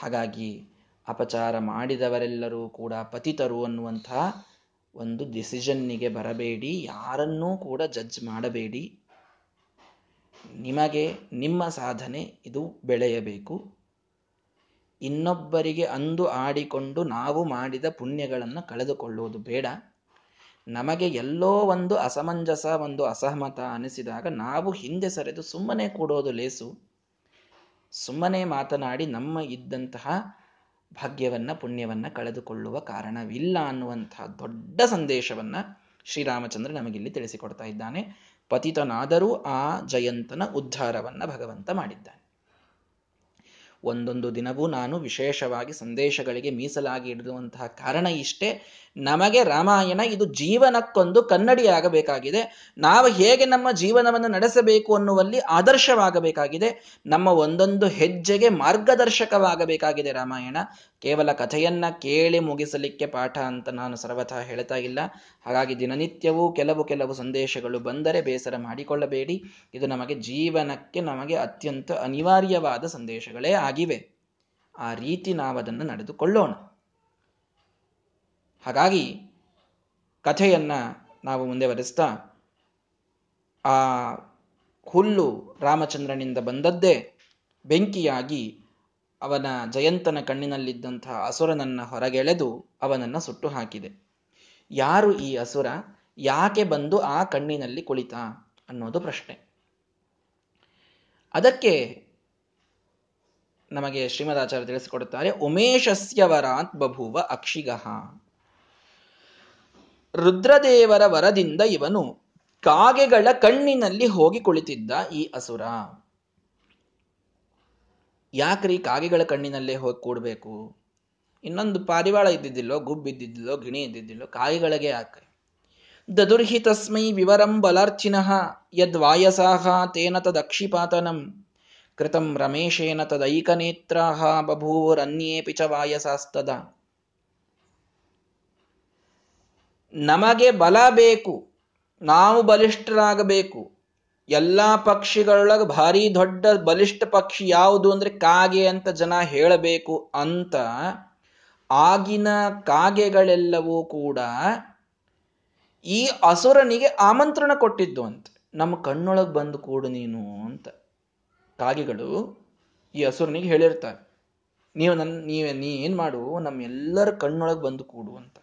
ಹಾಗಾಗಿ ಅಪಚಾರ ಮಾಡಿದವರೆಲ್ಲರೂ ಕೂಡ ಪತಿತರು ಅನ್ನುವಂತಹ ಒಂದು ಡಿಸಿಷನ್ನಿಗೆ ಬರಬೇಡಿ. ಯಾರನ್ನೂ ಕೂಡ ಜಡ್ಜ್ ಮಾಡಬೇಡಿ. ನಿಮಗೆ, ನಿಮ್ಮ ಸಾಧನೆ ಇದು ಬೆಳೆಯಬೇಕು. ಇನ್ನೊಬ್ಬರಿಗೆ ಅಂದು ಆಡಿಕೊಂಡು ನಾವು ಮಾಡಿದ ಪುಣ್ಯಗಳನ್ನು ಕಳೆದುಕೊಳ್ಳುವುದು ಬೇಡ. ನಮಗೆ ಎಲ್ಲೋ ಒಂದು ಅಸಮಂಜಸ, ಒಂದು ಅಸಹಮತ ಅನಿಸಿದಾಗ ನಾವು ಹಿಂದೆ ಸರಿದು ಸುಮ್ಮನೆ ಕೂಡೋದು ಲೇಸು. ಸುಮ್ಮನೆ ಮಾತನಾಡಿ ನಮ್ಮ ಇದ್ದಂತಹ ಭಾಗ್ಯವನ್ನ, ಪುಣ್ಯವನ್ನು ಕಳೆದುಕೊಳ್ಳುವ ಕಾರಣವಿಲ್ಲ ಅನ್ನುವಂಥ ದೊಡ್ಡ ಸಂದೇಶವನ್ನು ಶ್ರೀರಾಮಚಂದ್ರ ನಮಗಿಲ್ಲಿ ತಿಳಿಸಿಕೊಡ್ತಾ ಇದ್ದಾನೆ. ಪತಿತನಾದರೂ ಆ ಜಯಂತನ ಉದ್ಧಾರವನ್ನು ಭಗವಂತ ಮಾಡಿದ್ದಾನೆ. ಒಂದೊಂದು ದಿನವೂ ನಾನು ವಿಶೇಷವಾಗಿ ಸಂದೇಶಗಳಿಗೆ ಮೀಸಲಾಗಿ ಇಡುವಂತಹ ಕಾರಣ ಇಷ್ಟೇ. ನಮಗೆ ರಾಮಾಯಣ ಇದು ಜೀವನಕ್ಕೊಂದು ಕನ್ನಡಿಯಾಗಬೇಕಾಗಿದೆ. ನಾವು ಹೇಗೆ ನಮ್ಮ ಜೀವನವನ್ನು ನಡೆಸಬೇಕು ಅನ್ನುವಲ್ಲಿ ಆದರ್ಶವಾಗಬೇಕಾಗಿದೆ. ನಮ್ಮ ಒಂದೊಂದು ಹೆಜ್ಜೆಗೆ ಮಾರ್ಗದರ್ಶಕವಾಗಬೇಕಾಗಿದೆ ರಾಮಾಯಣ. ಕೇವಲ ಕಥೆಯನ್ನ ಕೇಳಿ ಮುಗಿಸಲಿಕ್ಕೆ ಪಾಠ ಅಂತ ನಾನು ಸರ್ವಥಾ ಹೇಳ್ತಾ ಇಲ್ಲ. ಹಾಗಾಗಿ ದಿನನಿತ್ಯವೂ ಕೆಲವು ಕೆಲವು ಸಂದೇಶಗಳು ಬಂದರೆ ಬೇಸರ ಮಾಡಿಕೊಳ್ಳಬೇಡಿ. ಇದು ನಮಗೆ ಜೀವನಕ್ಕೆ ನಮಗೆ ಅತ್ಯಂತ ಅನಿವಾರ್ಯವಾದ ಸಂದೇಶಗಳೇ ಆಗಿವೆ ಆ ರೀತಿ ನಾವದನ್ನು ನಡೆದುಕೊಳ್ಳೋಣ. ಹಾಗಾಗಿ ಕಥೆಯನ್ನ ನಾವು ಮುಂದೆ ಬರೆಸ್ತಾ ಆ ಹುಲ್ಲು ರಾಮಚಂದ್ರನಿಂದ ಬಂದದ್ದೇ ಬೆಂಕಿಯಾಗಿ ಅವನ ಜಯಂತನ ಕಣ್ಣಿನಲ್ಲಿದ್ದಂತಹ ಅಸುರನನ್ನ ಹೊರಗೆಳೆದು ಅವನನ್ನ ಸುಟ್ಟು ಹಾಕಿದೆ. ಯಾರು ಈ ಅಸುರ? ಯಾಕೆ ಬಂದು ಆ ಕಣ್ಣಿನಲ್ಲಿ ಕುಳಿತ ಅನ್ನೋದು ಪ್ರಶ್ನೆ. ಅದಕ್ಕೆ ನಮಗೆ ಶ್ರೀಮದಾಚಾರ್ಯ ತಿಳಿಸಿಕೊಡುತ್ತಾರೆ ಉಮೇಶಸ್ಯವರಾತ್ ಬಭೂವ ಅಕ್ಷಿಗಹ ರುದ್ರದೇವರ ವರದಿಂದ ಇವನು ಕಾಗೆಗಳ ಕಣ್ಣಿನಲ್ಲಿ ಹೋಗಿ ಕುಳಿತಿದ್ದ ಈ ಅಸುರ. ಯಾಕ್ರಿ ಕಾಗೆಗಳ ಕಣ್ಣಿನಲ್ಲೇ ಹೋಗಿ ಕೂಡಬೇಕು? ಇನ್ನೊಂದು ಪಾರಿವಾಳ ಇದ್ದಿದ್ದಿಲ್ಲೋ ಗುಬ್ಬಿದ್ದಿದ್ದಿಲ್ಲೋ ಗಿಣಿ ಇದ್ದಿದ್ದಿಲ್ಲೋ, ಕಾಗೆಗಳಿಗೆ ಯಾಕೆ ದದುರ್ಹಿತಸ್ಮೈ ವಿವರಂ ಬಲಾರ್ಚಿನಃ, ಯದ್ವಾಯಸಾಹ ತೇನ ತದಕ್ಷಿಪಾತನಂ. ಕೃತಂ ರಮೇಶೇನ ತದೈಕನೇತ್ರಾಹ ಬಭೂವರನ್ಯೇಪಿ ಚ ವಾಯಸಾಸ್ತದ ನಮಗೆ ಬಲ ಬೇಕು ನಾವು ಬಲಿಷ್ಠರಾಗಬೇಕು ಎಲ್ಲಾ ಪಕ್ಷಿಗಳೊಳಗೆ ಭಾರಿ ದೊಡ್ಡ ಬಲಿಷ್ಠ ಪಕ್ಷಿ ಯಾವುದು ಅಂದ್ರೆ ಕಾಗೆ ಅಂತ ಜನ ಹೇಳಬೇಕು ಅಂತ ಆಗಿನ ಕಾಗೆಗಳೆಲ್ಲವೂ ಕೂಡ ಈ ಅಸುರನಿಗೆ ಆಮಂತ್ರಣ ಕೊಟ್ಟಿದ್ದು ಅಂತ. ನಮ್ಮ ಕಣ್ಣೊಳಗೆ ಬಂದು ಕೂಡು ನೀನು ಅಂತ. ಕಾಗೆಗಳು ಈ ಅಸುರನಿಗೆ ಹೇಳಿರ್ತಾರೆ. ನೀವು ನನ್, ನೀವೇ ನೀ ಏನ್ ಮಾಡು, ನಮ್ಮೆಲ್ಲರ ಕಣ್ಣೊಳಗೆ ಬಂದು ಕೂಡು ಅಂತ.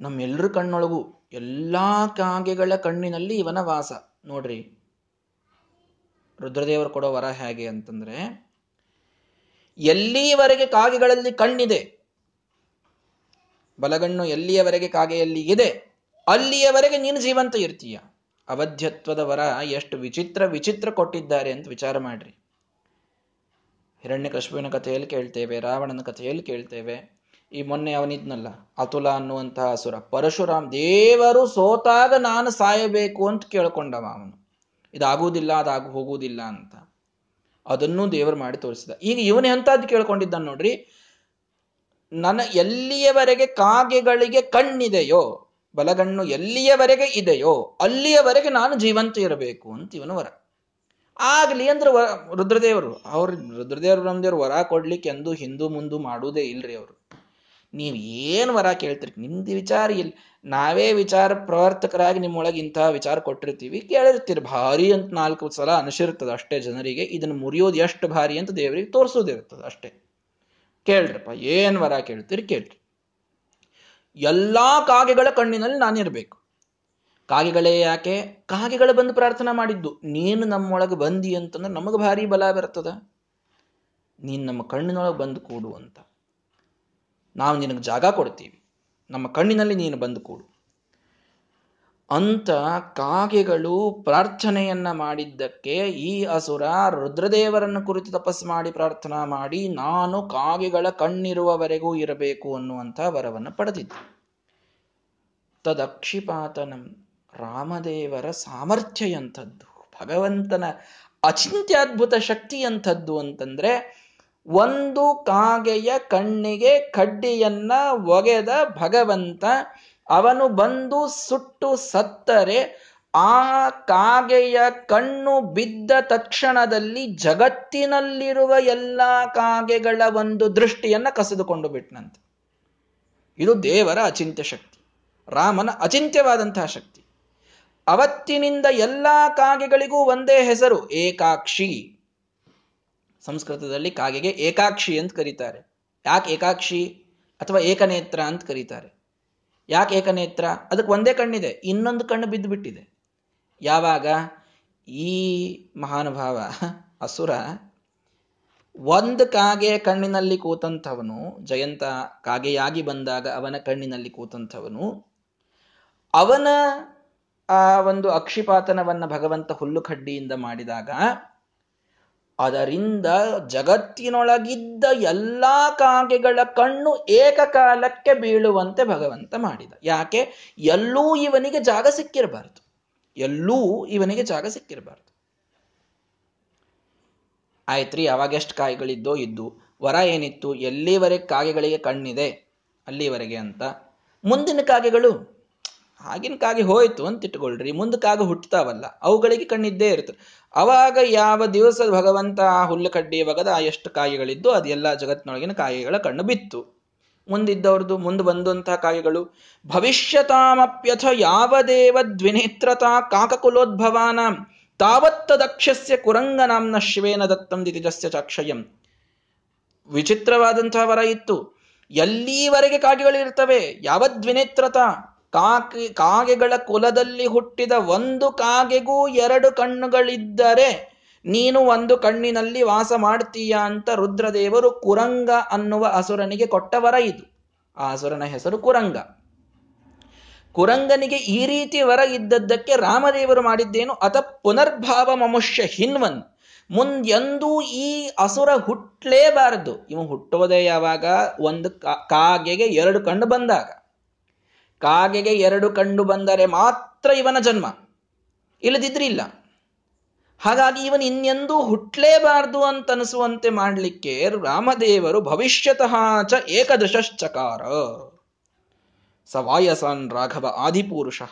ನಮ್ಮೆಲ್ಲರ ಕಣ್ಣೊಳಗು ಎಲ್ಲಾ ಕಾಗೆಗಳ ಕಣ್ಣಿನಲ್ಲಿ ಇವನ ವಾಸ. ನೋಡ್ರಿ. ರುದ್ರದೇವರು ಕೊಡೋ ವರ ಹೇಗೆ ಅಂತಂದ್ರೆ, ಎಲ್ಲಿವರೆಗೆ ಕಾಗೆಗಳಲ್ಲಿ ಕಣ್ಣಿದೆ, ಬಲಗಣ್ಣು ಎಲ್ಲಿಯವರೆಗೆ ಕಾಗೆಯಲ್ಲಿ ಇದೆ, ಅಲ್ಲಿಯವರೆಗೆ ನೀನು ಜೀವಂತ ಇರ್ತೀಯ. ಅವಧ್ಯತ್ವದ ವರ ಎಷ್ಟು ವಿಚಿತ್ರ ವಿಚಿತ್ರ ಕೊಟ್ಟಿದ್ದಾರೆ ಅಂತ ವಿಚಾರ ಮಾಡ್ರಿ. ಹಿರಣ್ಯ ಕಥೆಯಲ್ಲಿ ಕೇಳ್ತೇವೆ, ರಾವಣನ ಕಥೆಯಲ್ಲಿ ಕೇಳ್ತೇವೆ. ಈ ಮೊನ್ನೆ ಅವನಿದ್ನಲ್ಲ, ಅತುಲ ಅನ್ನುವಂತಹ ಅಸುರ, ಪರಶುರಾಮ್ ದೇವರು ಸೋತಾಗ ನಾನು ಸಾಯಬೇಕು ಅಂತ ಕೇಳ್ಕೊಂಡವ ಅವನು. ಇದಾಗುವುದಿಲ್ಲ, ಅದಾಗ ಹೋಗುವುದಿಲ್ಲ ಅಂತ. ಅದನ್ನೂ ದೇವರು ಮಾಡಿ ತೋರಿಸಿದ. ಈಗ ಇವನೇ ಅಂತದ್ದು ಕೇಳ್ಕೊಂಡಿದ್ದ ನೋಡ್ರಿ, ನನ್ನ ಎಲ್ಲಿಯವರೆಗೆ ಕಾಗೆಗಳಿಗೆ ಕಣ್ಣಿದೆಯೋ ಬಲಗಣ್ಣು ಎಲ್ಲಿಯವರೆಗೆ ಇದೆಯೋ ಅಲ್ಲಿಯವರೆಗೆ ನಾನು ಜೀವಂತ ಇರಬೇಕು ಅಂತ ಇವನು ವರ. ಆಗಲಿ ಅಂದ್ರೆ ರುದ್ರದೇವರು, ಅವ್ರು ರುದ್ರದೇವರು ನಮ್ದೇವ್ರು ವರ ಕೊಡ್ಲಿಕ್ಕೆ ಎಂದು ಹಿಂದೂ ಮುಂದು ಮಾಡುವುದೇ ಇಲ್ರಿ ಅವರು. ನೀವು ಏನು ವರ ಕೇಳ್ತೀರಿ? ನಿಮ್ದು ವಿಚಾರ ಇಲ್ಲ ನಾವೇ ವಿಚಾರ ಪ್ರವರ್ತಕರಾಗಿ ನಿಮ್ಮೊಳಗೆ ಇಂತಹ ವಿಚಾರ ಕೊಟ್ಟಿರ್ತೀವಿ, ಕೇಳಿರ್ತೀರಿ. ಭಾರಿ ಅಂತ ನಾಲ್ಕು ಸಲ ಅನಿಸಿರ್ತದೆ ಅಷ್ಟೇ ಜನರಿಗೆ, ಇದನ್ನು ಮುರಿಯೋದು ಎಷ್ಟು ಭಾರಿ ಅಂತ ದೇವರಿಗೆ ತೋರಿಸೋದಿರ್ತದೆ ಅಷ್ಟೇ. ಕೇಳ್ರಪ್ಪ, ಏನು ವರ ಕೇಳ್ತೀರಿ? ಕೇಳ್ರಿ. ಎಲ್ಲಾ ಕಾಗೆಗಳ ಕಣ್ಣಿನಲ್ಲಿ ನಾನಿರಬೇಕು. ಕಾಗೆಗಳೇ ಯಾಕೆ? ಕಾಗೆಗಳು ಬಂದು ಪ್ರಾರ್ಥನೆ ಮಾಡಿದ್ದು. ನೀನು ನಮ್ಮೊಳಗೆ ಬಂದಿ ಅಂತಂದ್ರೆ ನಮಗೆ ಭಾರಿ ಬಲ ಬರ್ತದ. ನೀನು ನಮ್ಮ ಕಣ್ಣಿನೊಳಗೆ ಬಂದು ಕೂಡು ಅಂತ. ನಾವು ನಿನಗೆ ಜಾಗ ಕೊಡ್ತೀವಿ. ನಮ್ಮ ಕಣ್ಣಿನಲ್ಲಿ ನೀನು ಬಂದು ಕೂಡು. ಅಂತ ಕಾಗೆಗಳು ಪ್ರಾರ್ಥನೆಯನ್ನ ಮಾಡಿದ್ದಕ್ಕೆ ಈ ಅಸುರ ರುದ್ರದೇವರನ್ನು ಕುರಿತು ತಪಸ್ಸು ಮಾಡಿ ಪ್ರಾರ್ಥನಾ ಮಾಡಿ, ನಾನು ಕಾಗೆಗಳ ಕಣ್ಣಿರುವವರೆಗೂ ಇರಬೇಕು ಅನ್ನುವಂತಹ ವರವನ್ನು ಪಡೆದಿದ್ದ. ತದಕ್ಷಿಪಾತನಂ ರಾಮದೇವರ ಸಾಮರ್ಥ್ಯ ಎಂಥದ್ದು, ಭಗವಂತನ ಅಚಿಂತ್ಯದ್ಭುತ ಶಕ್ತಿ ಎಂಥದ್ದು ಅಂತಂದ್ರೆ, ಒಂದು ಕಾಗೆಯ ಕಣ್ಣಿಗೆ ಕಡ್ಡಿಯನ್ನ ಒಗೆದ ಭಗವಂತ ಅವನು ಬಂದು ಸುಟ್ಟು ಸತ್ತರೆ, ಆ ಕಾಗೆಯ ಕಣ್ಣು ಬಿದ್ದ ತಕ್ಷಣದಲ್ಲಿ ಜಗತ್ತಿನಲ್ಲಿರುವ ಎಲ್ಲ ಕಾಗೆಗಳ ಒಂದು ದೃಷ್ಟಿಯನ್ನ ಕಸಿದುಕೊಂಡು ಬಿಟ್ನಂತೆ. ಇದು ದೇವರ ಅಚಿಂತ್ಯ ಶಕ್ತಿ, ರಾಮನ ಅಚಿಂತ್ಯವಾದಂತಹ ಶಕ್ತಿ. ಅವತ್ತಿನಿಂದ ಎಲ್ಲ ಕಾಗೆಗಳಿಗೂ ಒಂದೇ ಹೆಸರು, ಏಕಾಕ್ಷಿ. ಸಂಸ್ಕೃತದಲ್ಲಿ ಕಾಗೆಗೆ ಏಕಾಕ್ಷಿ ಅಂತ ಕರೀತಾರೆ. ಯಾಕೆ ಏಕಾಕ್ಷಿ ಅಥವಾ ಏಕನೇತ್ರ ಅಂತ ಕರೀತಾರೆ? ಯಾಕೆ ಏಕನೇತ್ರ ಅದಕ್ಕೆ ಒಂದೇ ಕಣ್ಣಿದೆ, ಇನ್ನೊಂದು ಕಣ್ಣು ಬಿದ್ದು ಬಿಟ್ಟಿದೆ. ಯಾವಾಗ? ಈ ಮಹಾನುಭಾವ ಅಸುರ ಒಂದು ಕಾಗೆ ಕಣ್ಣಿನಲ್ಲಿ ಕೂತಂಥವನು, ಜಯಂತ ಕಾಗೆಯಾಗಿ ಬಂದಾಗ ಅವನ ಕಣ್ಣಿನಲ್ಲಿ ಕೂತಂಥವನು, ಅವನ ಆ ಒಂದು ಅಕ್ಷಿಪಾತನವನ್ನು ಭಗವಂತ ಹುಲ್ಲು ಕಡ್ಡಿಯಿಂದ ಮಾಡಿದಾಗ ಅದರಿಂದ ಜಗತ್ತಿನೊಳಗಿದ್ದ ಎಲ್ಲ ಕಾಗೆಗಳ ಕಣ್ಣು ಏಕಕಾಲಕ್ಕೆ ಬೀಳುವಂತೆ ಭಗವಂತ ಮಾಡಿದ. ಯಾಕೆ? ಎಲ್ಲೂ ಇವನಿಗೆ ಜಾಗ ಸಿಕ್ಕಿರಬಾರ್ದು. ಎಲ್ಲೂ ಇವನಿಗೆ ಜಾಗ ಸಿಕ್ಕಿರಬಾರ್ದು. ಆಯ್ತ್ರಿ ಯಾವಾಗ ಎಷ್ಟು ಕಾಯಿಗಳಿದ್ದೋ ಇದ್ದು. ವರ ಏನಿತ್ತು? ಎಲ್ಲಿವರೆಗೆ ಕಾಗೆಗಳಿಗೆ ಕಣ್ಣಿದೆ? ಅಲ್ಲಿವರೆಗೆ ಅಂತ. ಮುಂದಿನ ಕಾಗೆಗಳು? ಆಗಿನ ಕಾಗೆ ಹೋಯ್ತು ಅಂತ ಇಟ್ಕೊಳ್ರಿ ಮುಂದಕ್ಕಾಗ ಹುಟ್ಟತಾವಲ್ಲ ಅವುಗಳಿಗೆ ಕಣ್ಣಿದ್ದೇ ಇರ್ತದೆ ಅವಾಗ ಯಾವ ದಿವಸ ಭಗವಂತ ಆ ಹುಲ್ಲು ಕಡ್ಡಿ ಬಗದ ಆ ಎಷ್ಟು ಕಾಯಿಗಳಿದ್ದು ಅದೆಲ್ಲ ಜಗತ್ತಿನೊಳಗಿನ ಕಾಯಿಗಳ ಕಣ್ಣು ಬಿತ್ತು. ಮುಂದಿದ್ದವ್ರದ್ದು ಮುಂದೆ ಬಂದಂತಹ ಕಾಯಿಗಳು ಭವಿಷ್ಯತಾಮಪ್ಯಥ ಯಾವ ದೇವ ದ್ವಿನೇತ್ರತಾ ಕಾಕಕುಲೋದ್ಭವಾನ, ತಾವತ್ತ ದಕ್ಷಸ್ಯ ಕುರಂಗ ನಾಮ್ನ ಶಿವೇನ ದತ್ತಂ ದಿತಿಜಸ್ಯ ಚಾಕ್ಷಯಂ. ವಿಚಿತ್ರವಾದಂತಹ ವರ ಇತ್ತು. ಎಲ್ಲಿವರೆಗೆ ಕಾಗೆಗಳಿರ್ತವೆ? ಯಾವದ್ವಿನೇತ್ರತಾ ಕಾಗೆ ಕಾಗೆಗಳ ಕುಲದಲ್ಲಿ ಹುಟ್ಟಿದ ಒಂದು ಕಾಗೆಗೂ ಎರಡು ಕಣ್ಣುಗಳಿದ್ದರೆ ನೀನು ಒಂದು ಕಣ್ಣಿನಲ್ಲಿ ವಾಸ ಮಾಡ್ತೀಯ ಅಂತ ರುದ್ರದೇವರು ಕುರಂಗ ಅನ್ನುವ ಅಸುರನಿಗೆ ಕೊಟ್ಟ ಇದು. ಆ ಅಸುರನ ಹೆಸರು ಕುರಂಗ. ಕುರಂಗನಿಗೆ ಈ ರೀತಿ ವರ ಇದ್ದದ್ದಕ್ಕೆ ರಾಮದೇವರು ಮಾಡಿದ್ದೇನು? ಅತ ಪುನರ್ಭಾವ ಮನುಷ್ಯ ಹಿನ್ವನ್. ಮುಂದೆಂದೂ ಈ ಅಸುರ ಹುಟ್ಟಲೇಬಾರದು ಇವನು ಹುಟ್ಟೋದೇ ಯಾವಾಗ? ಒಂದು ಕಾಗೆಗೆ ಎರಡು ಕಣ್ಣು ಬಂದಾಗ. ಕಾಗೆಗೆ ಎರಡು ಕಂಡು ಬಂದರೆ ಮಾತ್ರ ಇವನ ಜನ್ಮ. ಇಲ್ಲದಿದ್ರೆ ಇಲ್ಲ ಹಾಗಾಗಿ ಇವನ್ ಇನ್ನೆಂದೂ ಹುಟ್ಟಲೇಬಾರದು ಅಂತ ಅನಿಸುವಂತೆ ಮಾಡಲಿಕ್ಕೆ ರಾಮದೇವರು ಭವಿಷ್ಯತಃ ಚ ಏಕದಶಶ್ಚಕಾರ. ಸವಾಯಸನ್ ರಾಘವ ಆದಿಪುರುಷ.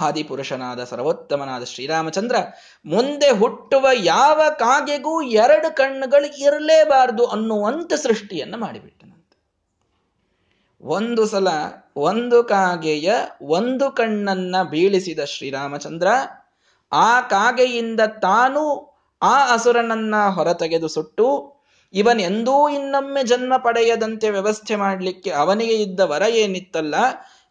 ಆದಿಪುರುಷನಾದ ಸರ್ವೋತ್ತಮನಾದ ಶ್ರೀರಾಮಚಂದ್ರ ಮುಂದೆ ಹುಟ್ಟುವ ಯಾವ ಕಾಗೆಗೂ ಎರಡು ಕಣ್ಣುಗಳು ಇರಲೇಬಾರದು ಅನ್ನುವಂತ ಸೃಷ್ಟಿಯನ್ನು ಮಾಡಿಬಿಟ್ಟನು ಒಂದು ಸಲ ಒಂದು ಕಾಗೆಯ ಒಂದು ಕಣ್ಣನ್ನ ಬೀಳಿಸಿದ ಶ್ರೀರಾಮಚಂದ್ರ, ಆ ಕಾಗೆಯಿಂದ ತಾನು ಆ ಅಸುರನನ್ನ ಹೊರತೆಗೆದು ಸುಟ್ಟು ಇವನೆಂದೂ ಇನ್ನೊಮ್ಮೆ ಜನ್ಮ ಪಡೆಯದಂತೆ ವ್ಯವಸ್ಥೆ ಮಾಡಲಿಕ್ಕೆ ಅವನಿಗೆ ಇದ್ದ ವರ ಏನಿತ್ತಲ್ಲ,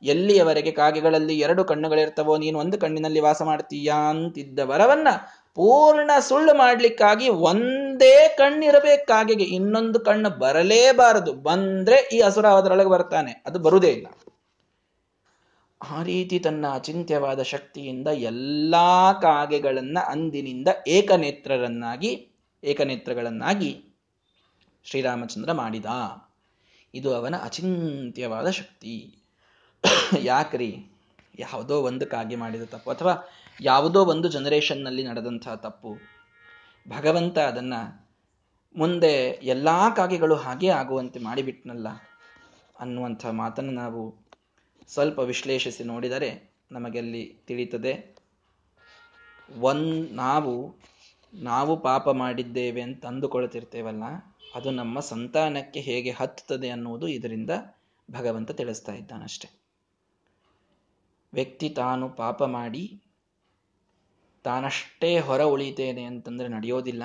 ಎಲ್ಲಿಯವರೆಗೆ ಕಾಗೆಗಳಲ್ಲಿ ಎರಡು ಕಣ್ಣುಗಳಿರ್ತವೋ, ನೀನು ಒಂದು ಕಣ್ಣಿನಲ್ಲಿ ವಾಸ ಮಾಡ್ತೀಯಾ ಅಂತಿದ್ದ ವರವನ್ನ ಪೂರ್ಣ ಸುಳ್ಳು ಮಾಡಲಿಕ್ಕಾಗಿ ಒಂದೇ ಕಣ್ಣಿರಬೇಕಾಗಿಗೆ ಇನ್ನೊಂದು ಕಣ್ಣು ಬರಲೇಬಾರದು. ಬಂದ್ರೆ ಈ ಅಸುರ ಅದರೊಳಗೆ ಬರ್ತಾನೆ. ಅದು ಬರುವುದೇ ಇಲ್ಲ. ಆ ರೀತಿ ತನ್ನ ಅಚಿಂತ್ಯವಾದ ಶಕ್ತಿಯಿಂದ ಎಲ್ಲಾ ಕಾಗೆಗಳನ್ನ ಅಂದಿನಿಂದ ಏಕನೇತ್ರರನ್ನಾಗಿ, ಏಕನೇತ್ರಗಳನ್ನಾಗಿ ಶ್ರೀರಾಮಚಂದ್ರ ಮಾಡಿದ. ಇದು ಅವನ ಅಚಿಂತ್ಯವಾದ ಶಕ್ತಿ. ಯಾಕ್ರಿ? ಯಾವುದೋ ಒಂದು ಕಾಗೆ ಮಾಡಿದ ತಪ್ಪು. ಅಥವಾ ಯಾವುದೋ ಒಂದು ಜನರೇಷನ್ನಲ್ಲಿ ನಡೆದಂತಹ ತಪ್ಪು. ಭಗವಂತ ಅದನ್ನ ಮುಂದೆ ಎಲ್ಲ ಕಾಗೆಗಳು ಹಾಗೆ ಆಗುವಂತೆ ಮಾಡಿಬಿಟ್ನಲ್ಲ ಅನ್ನುವಂಥ ಮಾತನ್ನು ನಾವು ಸ್ವಲ್ಪ ವಿಶ್ಲೇಷಿಸಿ ನೋಡಿದರೆ ನಮಗೆಲ್ಲಿ ತಿಳಿತದೆ. ಒನ್, ನಾವು ನಾವು ಪಾಪ ಮಾಡಿದ್ದೇವೆ ಅಂತ ಅಂದುಕೊಳ್ತಿರ್ತೇವಲ್ಲ, ಅದು ನಮ್ಮ ಸಂತಾನಕ್ಕೆ ಹೇಗೆ ಹತ್ತುತ್ತದೆ ಅನ್ನುವುದು ಇದರಿಂದ ಭಗವಂತ ತಿಳಿಸ್ತಾ ಇದ್ದಾನಷ್ಟೆ. ವ್ಯಕ್ತಿ ತಾನು ಪಾಪ ಮಾಡಿ ತಾನಷ್ಟೇ ಹೊರ ಉಳಿತೇನೆ ಅಂತಂದ್ರೆ ನಡೆಯೋದಿಲ್ಲ.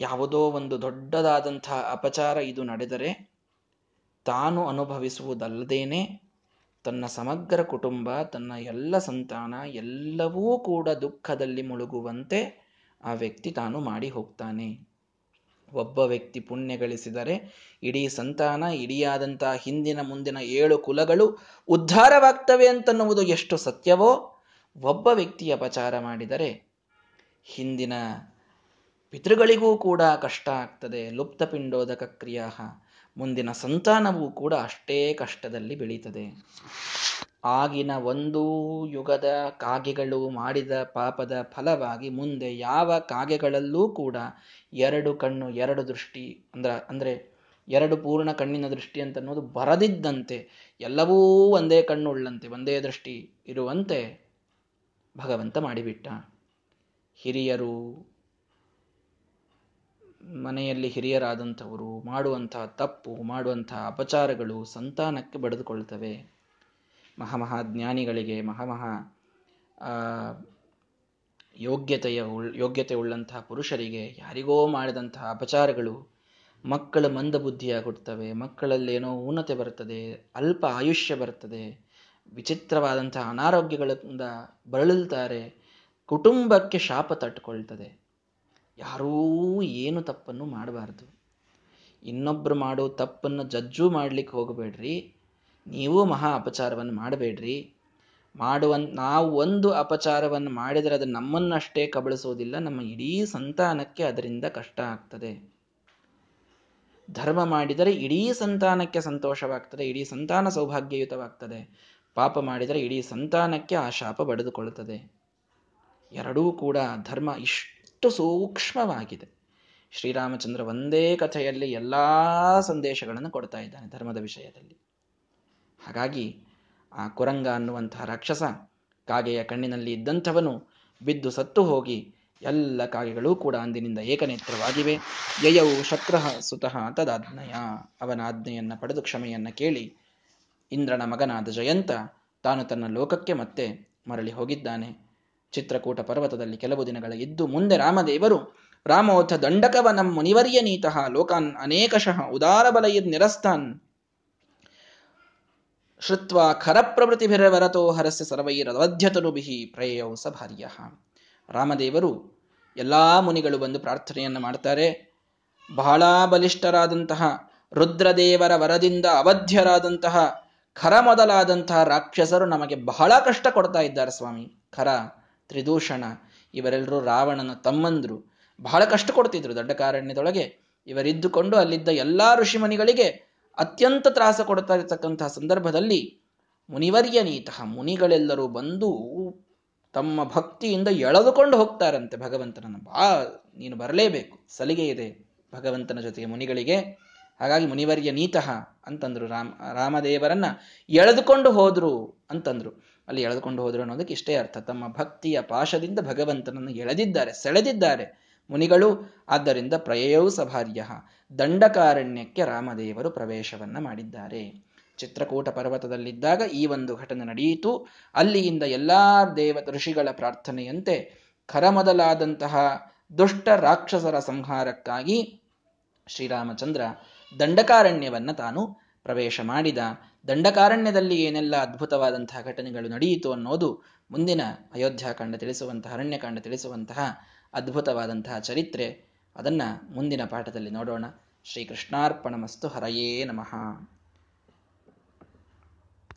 ಯಾವುದೋ ಒಂದು ದೊಡ್ಡದಾದಂಥ ಅಪಚಾರ ಇದು ನಡೆದರೆ ತಾನು ಅನುಭವಿಸುವುದಲ್ಲದೇನೆ ತನ್ನ ಸಮಗ್ರ ಕುಟುಂಬ, ತನ್ನ ಎಲ್ಲ ಸಂತಾನ, ಎಲ್ಲವೂ ಕೂಡ ದುಃಖದಲ್ಲಿ ಮುಳುಗುವಂತೆ ಆ ವ್ಯಕ್ತಿ ತಾನು ಮಾಡಿ ಹೋಗ್ತಾನೆ. ಒಬ್ಬ ವ್ಯಕ್ತಿ ಪುಣ್ಯ ಗಳಿಸಿದರೆ ಇಡೀ ಸಂತಾನ ಇಡಿಯಾದಂತಹ ಹಿಂದಿನ ಮುಂದಿನ ಏಳು ಕುಲಗಳು ಉದ್ಧಾರವಾಗ್ತವೆ ಅಂತನ್ನುವುದು ಎಷ್ಟು ಸತ್ಯವೋ ಒಬ್ಬ ವ್ಯಕ್ತಿ ಅಪಚಾರ ಮಾಡಿದರೆ ಹಿಂದಿನ ಪಿತೃಗಳಿಗೂ ಕೂಡ ಕಷ್ಟ ಆಗ್ತದೆ. ಲುಪ್ತ ಪಿಂಡೋದಕ ಕ್ರಿಯಾ ಮುಂದಿನ ಸಂತಾನವೂ ಕೂಡ ಅಷ್ಟೇ ಕಷ್ಟದಲ್ಲಿ ಬೆಳೀತದೆ. ಆಗಿನ ಒಂದು ಯುಗದ ಕಾಗೆಗಳು ಮಾಡಿದ ಪಾಪದ ಫಲವಾಗಿ ಮುಂದೆ ಯಾವ ಕಾಗೆಗಳಲ್ಲೂ ಕೂಡ ಎರಡು ಕಣ್ಣು, ಎರಡು ದೃಷ್ಟಿ ಅಂದ್ರ, ಅಂದ್ರೆ ಎರಡು ಪೂರ್ಣ ಕಣ್ಣಿನ ದೃಷ್ಟಿ ಅಂತ ಅನ್ನೋದು ಬರದಿದ್ದಂತೆ ಎಲ್ಲವೂ ಒಂದೇ ಕಣ್ಣುಳ್ಳಂತೆ, ಒಂದೇ ದೃಷ್ಟಿ ಇರುವಂತೆ ಭಗವಂತ ಮಾಡಿಬಿಟ್ಟ. ಹಿರಿಯರು, ಮನೆಯಲ್ಲಿ ಹಿರಿಯರಾದಂಥವರು ಮಾಡುವಂತಹ ತಪ್ಪು ಮಾಡುವಂತಹ ಅಪಚಾರಗಳು ಸಂತಾನಕ್ಕೆ ಬಡಿದುಕೊಳ್ತವೆ. ಮಹಾಮಹಾ ಜ್ಞಾನಿಗಳಿಗೆ ಮಹಾಮಹಾ ಯೋಗ್ಯತೆಯ ಯೋಗ್ಯತೆ ಉಳ್ಳಂತಹ ಪುರುಷರಿಗೆ ಯಾರಿಗೋ ಮಾಡಿದಂತಹ ಅಪಚಾರಗಳು ಮಕ್ಕಳ ಮಂದಬುದ್ಧಿಯಾಗುತ್ತವೆ ಮಕ್ಕಳಲ್ಲೇನೋ ಊನತೆ ಬರ್ತದೆ ಅಲ್ಪ ಆಯುಷ್ಯ ಬರ್ತದೆ ವಿಚಿತ್ರವಾದಂತಹ ಅನಾರೋಗ್ಯಗಳಿಂದ ಬಳಲುತ್ತಾರೆ, ಕುಟುಂಬಕ್ಕೆ ಶಾಪ ತಟ್ಟುಕೊಳ್ತದೆ. ಯಾರೂ ಏನು ತಪ್ಪನ್ನು ಮಾಡಬಾರ್ದು. ಇನ್ನೊಬ್ಬರು ಮಾಡೋ ತಪ್ಪನ್ನು ಜಜ್ಜು ಮಾಡ್ಲಿಕ್ಕೆ ಹೋಗಬೇಡ್ರಿ. ನೀವು ಮಹಾ ಅಪಚಾರವನ್ನು ಮಾಡಬೇಡ್ರಿ. ಮಾಡುವ, ನಾವು ಒಂದು ಅಪಚಾರವನ್ನು ಮಾಡಿದರೆ ಅದು ನಮ್ಮನ್ನಷ್ಟೇ ಕಬಳಿಸೋದಿಲ್ಲ, ನಮ್ಮ ಇಡೀ ಸಂತಾನಕ್ಕೆ ಅದರಿಂದ ಕಷ್ಟ ಆಗ್ತದೆ. ಧರ್ಮ ಮಾಡಿದರೆ ಇಡೀ ಸಂತಾನಕ್ಕೆ ಸಂತೋಷವಾಗ್ತದೆ, ಇಡೀ ಸಂತಾನ ಸೌಭಾಗ್ಯಯುತವಾಗ್ತದೆ. ಪಾಪ ಮಾಡಿದರೆ ಇಡೀ ಸಂತಾನಕ್ಕೆ ಆ ಶಾಪ ಬಡಿದುಕೊಳ್ಳುತ್ತದೆ. ಎರಡೂ ಕೂಡ ಧರ್ಮ ಇಷ್ಟು ಸೂಕ್ಷ್ಮವಾಗಿದೆ. ಶ್ರೀರಾಮಚಂದ್ರ ಒಂದೇ ಕಥೆಯಲ್ಲಿ ಎಲ್ಲ ಸಂದೇಶಗಳನ್ನು ಕೊಡ್ತಾ ಇದ್ದಾನೆ ಧರ್ಮದ ವಿಷಯದಲ್ಲಿ. ಹಾಗಾಗಿ ಆ ಕುರಂಗ ಅನ್ನುವಂತಹ ರಾಕ್ಷಸ ಕಾಗೆಯ ಕಣ್ಣಿನಲ್ಲಿ ಇದ್ದಂಥವನು ಬಿದ್ದು ಸತ್ತು ಹೋಗಿ ಎಲ್ಲ ಕಾಗೆಗಳೂ ಕೂಡ ಅಂದಿನಿಂದ ಏಕನೇತ್ರವಾಗಿವೆ. ಯಯವು ಶಕ್ರ ಸುತಃ ತದಾಜ್ಞಯ. ಅವನ ಆಜ್ಞೆಯನ್ನು ಪಡೆದು ಕ್ಷಮೆಯನ್ನು ಕೇಳಿ ಇಂದ್ರನ ಮಗನಾದ ಜಯಂತ ತಾನು ತನ್ನ ಲೋಕಕ್ಕೆ ಮತ್ತೆ ಮರಳಿ ಹೋಗಿದ್ದಾನೆ. ಚಿತ್ರಕೂಟ ಪರ್ವತದಲ್ಲಿ ಕೆಲವು ದಿನಗಳ ಇದ್ದು ಮುಂದೆ ರಾಮದೇವರು, ರಾಮೋಥ ದಂಡಕವನಂ ಮುನಿವರ್ಯ ನೀತಃ, ಲೋಕಾನ್ ಅನೇಕಶಃ ಉದಾರ ಬಲಯಿರ್ ನಿರಸ್ತಾನ್. ಶ್ರುತ್ವ ಖರಪ್ರವೃತಿಭಿರವರತೋ ಹರಸ್ಯ ಸರ್ವೈರವಧ್ಯತನುಭಿ ಪ್ರಯೌ ಸ ಭಾರ್ಯ ರಾಮದೇವರು ಎಲ್ಲಾ ಮುನಿಗಳು ಬಂದು ಪ್ರಾರ್ಥನೆಯನ್ನು ಮಾಡ್ತಾರೆ. ಬಹಳ ಬಲಿಷ್ಠರಾದಂತಹ ರುದ್ರದೇವರ ವರದಿಂದ ಅವಧ್ಯರಾದಂತಹ ಖರ ಮೊದಲಾದಂತಹ ರಾಕ್ಷಸರು ನಮಗೆ ಬಹಳ ಕಷ್ಟ ಕೊಡ್ತಾ ಇದ್ದಾರೆ ಸ್ವಾಮಿ. ಖರ, ತ್ರಿದೂಷಣ, ಇವರೆಲ್ಲರೂ ರಾವಣನ ತಮ್ಮಂದರು. ಬಹಳ ಕಷ್ಟ ಕೊಡ್ತಿದ್ರು ದೊಡ್ಡ ಕಾರಣ್ಯದೊಳಗೆ. ಇವರಿದ್ದುಕೊಂಡು ಅಲ್ಲಿದ್ದ ಎಲ್ಲಾ ಋಷಿಮುನಿಗಳಿಗೆ ಅತ್ಯಂತ ತ್ರಾಸ ಕೊಡ್ತಾ ಇರತಕ್ಕಂತಹ ಸಂದರ್ಭದಲ್ಲಿ ಮುನಿವರ್ಯನೀತಃ ಮುನಿಗಳೆಲ್ಲರೂ ಬಂದು ತಮ್ಮ ಭಕ್ತಿಯಿಂದ ಎಳೆದುಕೊಂಡು ಹೋಗ್ತಾರಂತೆ ಭಗವಂತನನ್ನು. ಬಾ, ನೀನು ಬರಲೇಬೇಕು. ಸಲಿಗೆ ಇದೆ ಭಗವಂತನ ಜೊತೆಗೆ ಮುನಿಗಳಿಗೆ. ಹಾಗಾಗಿ ಮುನಿವರ್ಯ ನೀತಃ ಅಂತಂದ್ರು ರಾಮ, ರಾಮದೇವರನ್ನ ಎಳೆದುಕೊಂಡು ಹೋದ್ರು ಅಂತಂದ್ರು. ಅಲ್ಲಿ ಎಳೆದುಕೊಂಡು ಹೋದ್ರು ಅನ್ನೋದಕ್ಕೆ ಇಷ್ಟೇ ಅರ್ಥ. ತಮ್ಮ ಭಕ್ತಿಯ ಪಾಶದಿಂದ ಭಗವಂತನನ್ನು ಎಳೆದಿದ್ದಾರೆ, ಸೆಳೆದಿದ್ದಾರೆ ಮುನಿಗಳು. ಆದ್ದರಿಂದ ಪ್ರಯಯೌ ಸಭಾರ್ಯ, ದಂಡಕಾರಣ್ಯಕ್ಕೆ ರಾಮದೇವರು ಪ್ರವೇಶವನ್ನ ಮಾಡಿದ್ದಾರೆ. ಚಿತ್ರಕೂಟ ಪರ್ವತದಲ್ಲಿದ್ದಾಗ ಈ ಒಂದು ಘಟನೆ ನಡೆಯಿತು. ಅಲ್ಲಿಯಿಂದ ಎಲ್ಲ ದೇವ ಋಷಿಗಳ ಪ್ರಾರ್ಥನೆಯಂತೆ ಖರಮೊದಲಾದಂತಹ ದುಷ್ಟ ರಾಕ್ಷಸರ ಸಂಹಾರಕ್ಕಾಗಿ ಶ್ರೀರಾಮಚಂದ್ರ ದಂಡಕಾರಣ್ಯವನ್ನ ತಾನು ಪ್ರವೇಶ ಮಾಡಿದ. ದಂಡಕಾರಣ್ಯದಲ್ಲಿ ಏನೆಲ್ಲ ಅದ್ಭುತವಾದಂತಹ ಘಟನೆಗಳು ನಡೆಯಿತು ಅನ್ನೋದು ಮುಂದಿನ ಅಯೋಧ್ಯಾಕಾಂಡ ತಿಳಿಸುವಂತಹ ಅರಣ್ಯಕಾಂಡ ತಿಳಿಸುವಂತಹ ಅದ್ಭುತವಾದಂತಹ ಚರಿತ್ರೆ. ಅದನ್ನು ಮುಂದಿನ ಪಾಠದಲ್ಲಿ ನೋಡೋಣ. ಶ್ರೀಕೃಷ್ಣಾರ್ಪಣ ಮಸ್ತು ಹರಯೇ ನಮಃ.